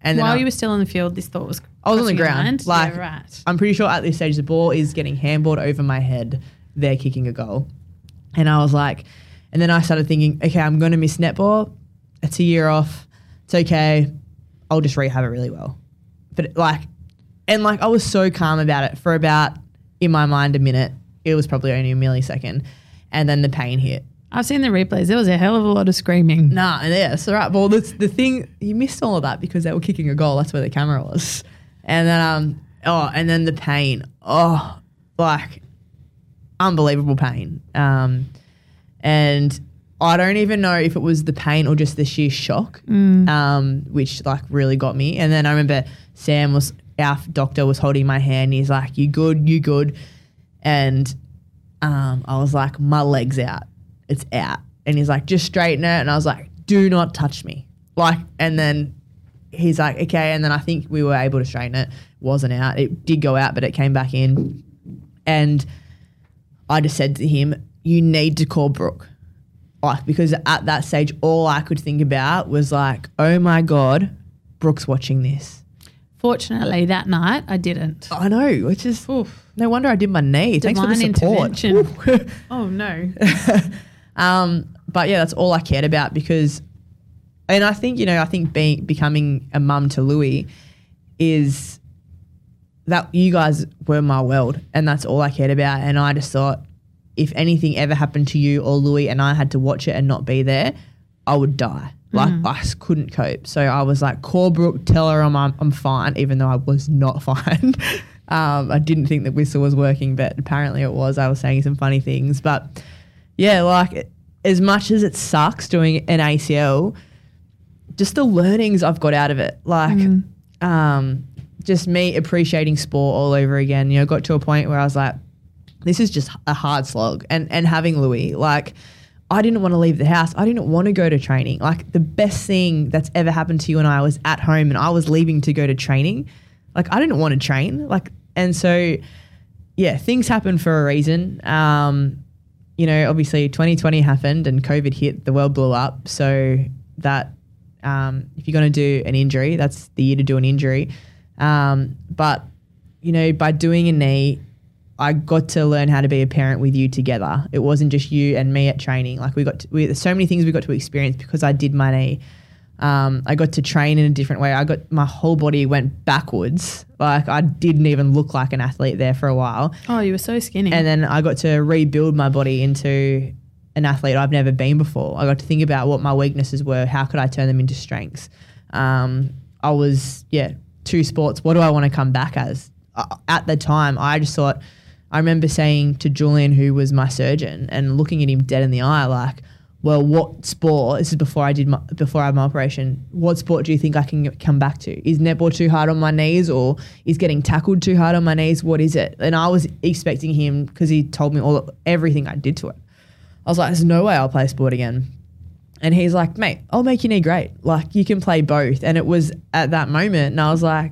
And While I, you were still on the field, this thought was. I was on the ground, like- yeah, right. I'm pretty sure at this stage the ball is getting handballed over my head. They're kicking a goal. And I was like, and then I started thinking, okay, I'm going to miss netball. It's a year off. It's okay. I'll just rehab it really well. But like, and like I was so calm about it for about, in my mind, a minute. it was probably only a millisecond, and then the pain hit. I've seen the replays. There was a hell of a lot of screaming. Nah, yeah, so right. Well, that's the thing. You missed all of that because they were kicking a goal. That's where the camera was, and then um oh, and then the pain. Oh, like unbelievable pain. Um, and I don't even know if it was the pain or just the sheer shock, um, which like really got me. And then I remember Sam was our doctor was holding my hand. He's like, "You good? You good?" And um, I was like, "My leg's out. It's out." And he's like, "Just straighten it." And I was like, "Do not touch me." Like, and then he's like, "Okay." And then I think we were able to straighten it. Wasn't out. It did go out, but it came back in. And I just said to him, "You need to call Brooke." Like because at that stage, all I could think about was like, "Oh my god, Brooke's watching this." Fortunately, that night I didn't. I know, which is no wonder I did my knee. Thanks for the Divine support. oh no. um, but yeah, that's all I cared about because, and I think you know, I think being becoming a mum to Louis is that you guys were my world, and that's all I cared about. And I just thought, if anything ever happened to you or Louis, and I had to watch it and not be there, I would die. Like I s- couldn't cope. So I was like, call Brooke, tell her I'm I'm, I'm fine, even though I was not fine. um, I didn't think the whistle was working, but apparently it was. I was saying some funny things, but yeah, like as much as it sucks doing an ACL, just the learnings I've got out of it, like um, just me appreciating sport all over again. You know, got to a point where I was like, this is just a hard slog. And and having Louis, like, I didn't want to leave the house. I didn't want to go to training. Like the best thing that's ever happened to you and I was at home and I was leaving to go to training. Like I didn't want to train. Like and so yeah, things happen for a reason. Um, you know, obviously 2020 happened and COVID hit, the world blew up. So that um, if you're going to do an injury, that's the year to do an injury. Um, but you know, by doing a knee, I got to learn how to be a parent with you together. It wasn't just you and me at training. Like we got, to, we, so many things we got to experience because I did my knee. Um, I got to train in a different way. I got my whole body went backwards. Like I didn't even look like an athlete there for a while. Oh, you were so skinny. And then I got to rebuild my body into an athlete I've never been before. I got to think about what my weaknesses were. How could I turn them into strengths? Um, I was, yeah, two sports. What do I want to come back as? Uh, at the time, I just thought, I remember saying to Julian, who was my surgeon, and looking at him dead in the eye, like, well, what sport? This is before I did my before I had my operation. What sport do you think I can come back to? Is netball too hard on my knees, or is getting tackled too hard on my knees? What is it? And I was expecting him because he told me all everything I did to it. I was like, there's no way I'll play sport again. And he's like, mate, I'll make your knee great. Like you can play both. And it was at that moment, and I was like,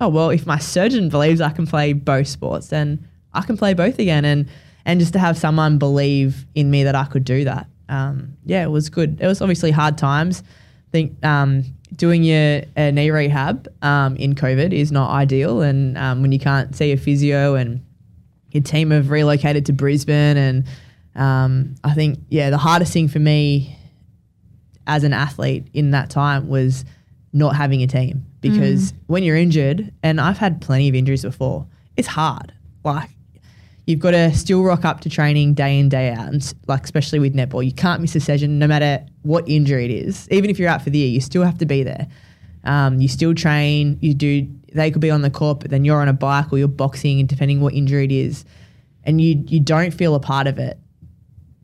oh well, if my surgeon believes I can play both sports, then I can play both again. And and just to have someone believe in me that I could do that, um, yeah, it was good. It was obviously hard times. I think um, doing your uh, knee rehab um, in COVID is not ideal, and um, when you can't see a physio and your team have relocated to Brisbane, and um, I think yeah, the hardest thing for me as an athlete in that time was not having a team because when you're injured, and I've had plenty of injuries before, it's hard. Like you've got to still rock up to training day in day out, and like especially with netball, you can't miss a session no matter what injury it is. Even if you're out for the year, you still have to be there. Um, you still train. You do. They could be on the court, but then you're on a bike or you're boxing, and depending what injury it is, and you you don't feel a part of it.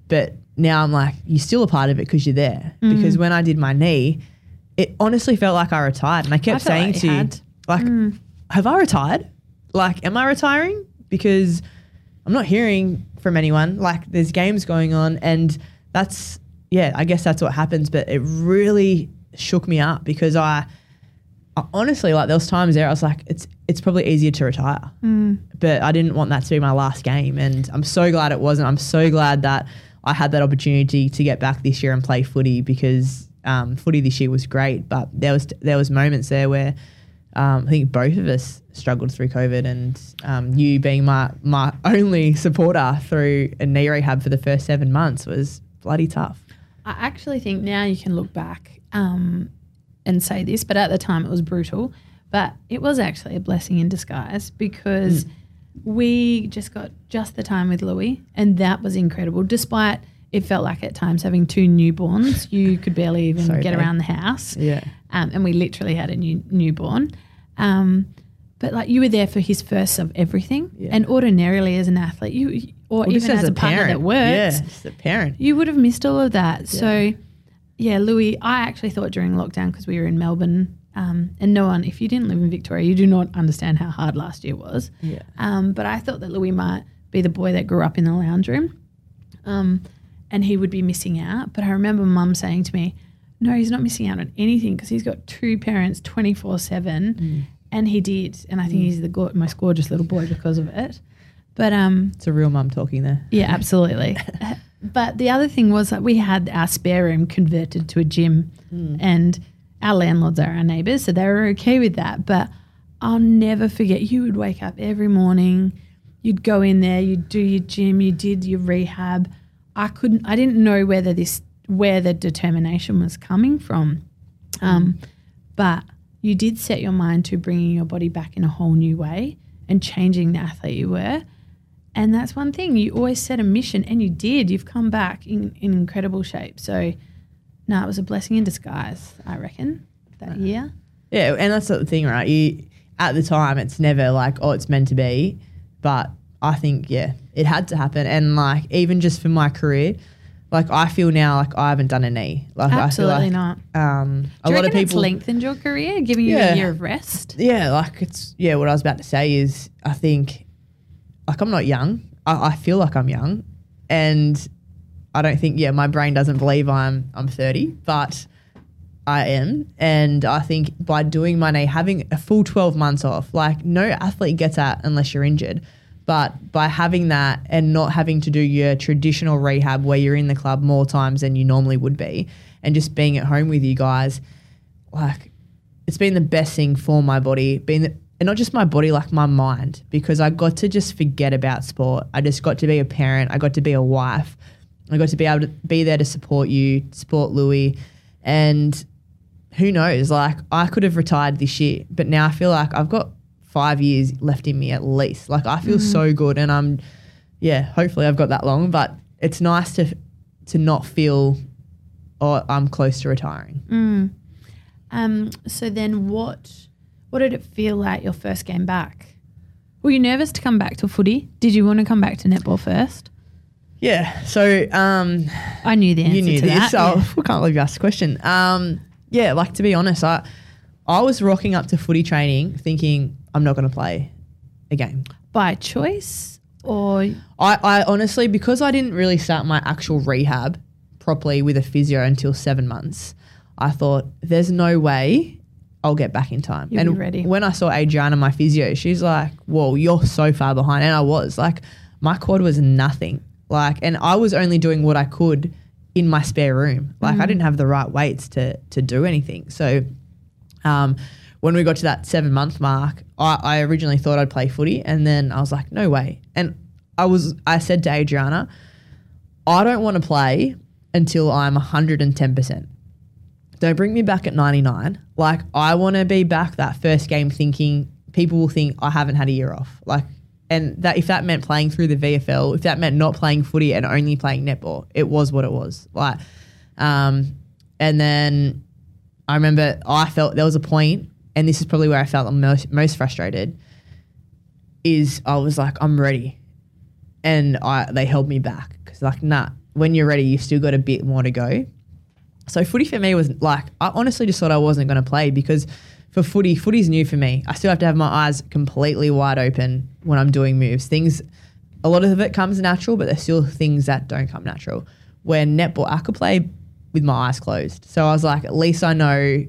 But now I'm like, you're still a part of it because you're there. Because when I did my knee, it honestly felt like I retired, and I kept I saying like to you had. like, have I retired? Like, am I retiring? Because I'm not hearing from anyone. Like, there's games going on, and that's yeah, I guess that's what happens. But it really shook me up because I, I honestly like there was times there I was like, it's it's probably easier to retire, but I didn't want that to be my last game, and I'm so glad it wasn't. I'm so glad that I had that opportunity to get back this year and play footy because um, footy this year was great, but there was there was moments there where um, I think both of us struggled through COVID, and um, you being my my only supporter through a knee rehab for the first seven months was bloody tough. I actually think now you can look back um, and say this, but at the time it was brutal. But it was actually a blessing in disguise because we just got just the time with Louis, and that was incredible. Despite it felt like at times having two newborns, you could barely even Sorry, get around the house. Yeah. Um, and we literally had a new newborn. Um, but like you were there for his first of everything, Yeah. and ordinarily as an athlete, you or Well, even as, a, partner that works, Yeah, just a parent. you would have missed all of that. So, yeah, Louis, I actually thought during lockdown because we were in Melbourne, um, and no one, if you didn't live in Victoria, you do not understand how hard last year was. Yeah. Um, but I thought that Louis might be the boy that grew up in the lounge room, um, and he would be missing out. But I remember Mum saying to me, "No, he's not missing out on anything because he's got two parents twenty four seven, mm. and he did. And I think mm. he's the go- most gorgeous little boy because of it. But um, It's a real mum talking there. yeah, absolutely. but the other thing was that we had our spare room converted to a gym, mm. and our landlords are our neighbours, so they were okay with that. But I'll never forget. You would wake up every morning, you'd go in there, you'd do your gym, you did your rehab. I couldn't. I didn't know whether this where the determination was coming from, um, but you did set your mind to bringing your body back in a whole new way and changing the athlete you were. And that's one thing. You always set a mission, and you did. You've come back in, in incredible shape. So, no, it was a blessing in disguise, I reckon, that year. Yeah, and that's the thing, right? You at the time, it's never like, oh, it's meant to be, but I think yeah, it had to happen. And like even just for my career, like I feel now like I haven't done a knee. Like Absolutely I feel not. like um, a Do lot of reckon it's people. lengthened your career, giving you Yeah. a year of rest? Yeah, like it's yeah. What I was about to say is, I think, like I'm not young. I, I feel like I'm young, and I don't think yeah, my brain doesn't believe I'm I'm 30, but I am, and I think by doing my knee, having a full 12 months off, like no athlete gets that unless you're injured. But by having that and not having to do your traditional rehab where you're in the club more times than you normally would be, and just being at home with you guys, like it's been the best thing for my body, been the, and not just my body, like my mind, because I got to just forget about sport. I just got to be a parent. I got to be a wife. I got to be able to be there to support you, support Louis, and who knows? Like I could have retired this year, but now I feel like I've got five years left in me at least. Like I feel so good, and I'm, yeah. Hopefully, I've got that long, but it's nice to to not feel, oh, I'm close to retiring. Mm. Um, so then what what did it feel like your first game back? Were you nervous to come back to footy? Did you want to come back to netball first? Yeah. So um, I knew the answer you knew to this. that. Yeah. I can't believe you asked the question. Um, yeah, like to be honest, I I was rocking up to footy training thinking I'm not going to play a game. By choice or I, I honestly, because I didn't really start my actual rehab properly with a physio until seven months, I thought there's no way I'll get back in time. You'll and when I saw Adriana, my physio, she's like, "Whoa, you're so far behind," and I was like, my quad was nothing. Like, and I was only doing what I could in my spare room. Like, Mm. I didn't have the right weights to to do anything. So, um, when we got to that seven month mark, I, I originally thought I'd play footy, and then I was like, no way. And I was, I said to Adriana, I don't want to play until I'm 110 percent. Don't bring me back at 99. Like I want to be back that first game, thinking people will think I haven't had a year off. Like, and that if that meant playing through the VFL, if that meant not playing footy and only playing netball, it was what it was. Like, um, and then I remember I felt there was a point, and this is probably where I felt the most, most frustrated. Is I was like, I'm ready, and I they held me back because like, nah, when you're ready, you've still got a bit more to go. So footy for me was like, I honestly just thought I wasn't going to play because for footy, footy's new for me. I still have to have my eyes completely wide open when I'm doing moves. Things, a lot of it comes natural, but there's still things that don't come natural. Where netball, I could play with my eyes closed. So I was like, at least I know,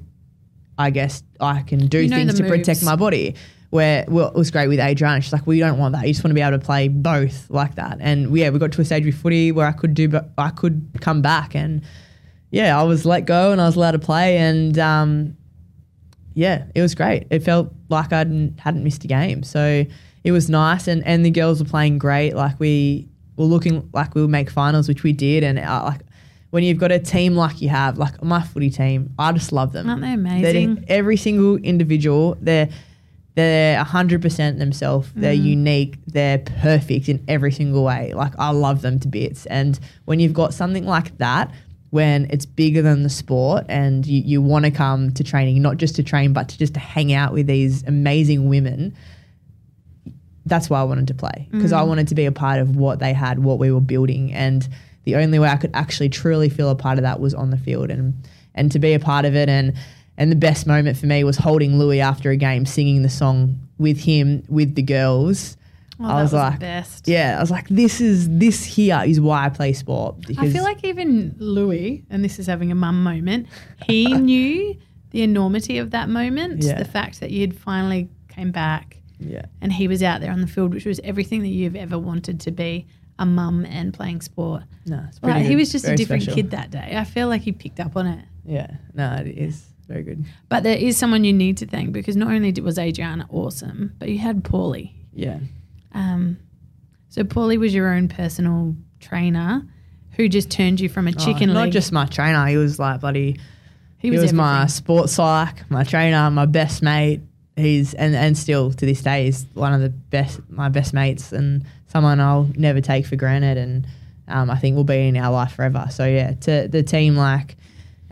I guess I can do You know things to protect my body. Where well, it was great with Adriana. She's like, we don't want that. You just want to be able to play both like that. And yeah, we got to a stage with footy where I could do, but I could come back and yeah, I was let go and I was allowed to play, and um, yeah, it was great. It felt like I hadn't, hadn't missed a game, so it was nice. And and the girls were playing great. Like we were looking like we would make finals, which we did. And uh, like when you've got a team like you have, like my footy team, I just love them. Aren't they They're- amazing? every single individual, they're they're 100% themselves. They're Mm. unique. They're perfect in every single way. Like, I love them to bits. And when you've got something like that, when it's bigger than the sport and you, you want to come to training, not just to train, but to just to hang out with these amazing women, that's why I wanted to play because I wanted to be a part of what they had, what we were building, and the only way I could actually truly feel a part of that was on the field and and to be a part of it and and the best moment for me was holding Louis after a game, singing the song with him with the girls. Oh, I that was the like, best. yeah, I was like, this is this here is why I play sport. I feel like even Louis, and this is having a mum moment, he knew the enormity of that moment. Yeah. The fact that you'd finally came back yeah, and he was out there on the field, which was everything that you've ever wanted to be a mum and playing sport. no, Like, he was just a different special. kid that day. I feel like he picked up on it. Yeah, no, it is very good. But there is someone you need to thank because not only was Adriana awesome, but you had Paulie. Yeah, Um, so Paulie was your own personal trainer who just turned you from a chicken Oh, not leg. just my trainer. He was like bloody. he He was, was, my sports psych, my trainer, my best mate. He's and, and still to this day is one of the best my best mates and someone I'll never take for granted and um, I think will be in our life forever. So yeah, to the team like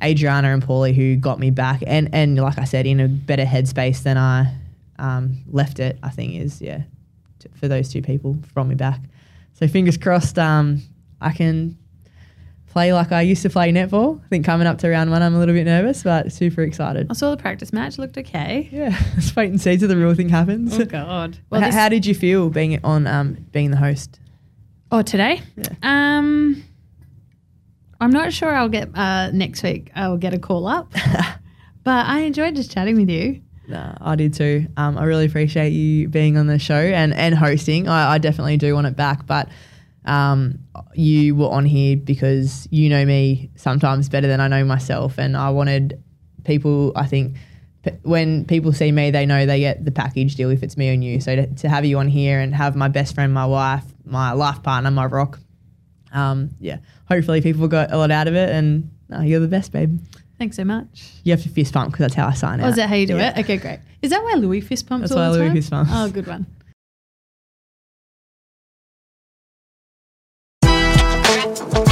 Adriana and Paulie who got me back and and like I said in a better headspace than I um, left it. I think is yeah t- for those two people brought me back. So fingers crossed. Um, I can play like I used to play netball. I think coming up to round one, I'm a little bit nervous, but super excited. I saw the practice match, looked okay. Yeah, let's wait and see till the real thing happens. Oh God. Well, how, how did you feel being on um, being the host? oh today, Yeah. um, I'm not sure I'll get uh, next week. I'll get a call up, but I enjoyed just chatting with you. No, I did too. Um, I really appreciate you being on the show and, and hosting. I, I definitely do want it back, but um, you were on here because you know me sometimes better than I know myself, and I wanted people. I think p- when people see me, they know they get the package deal if it's me and you. So to, to have you on here and have my best friend, my wife, my life partner, my rock, um, yeah. Hopefully, people got a lot out of it, and no, you're the best, babe. Thanks so much. You have to fist bump because that's how I sign Oh, out. is that how you do Yeah. it? Okay, great. Is that why Louis fist pumps That's all why Louis time? fist bumps. Oh, good one. Thank you.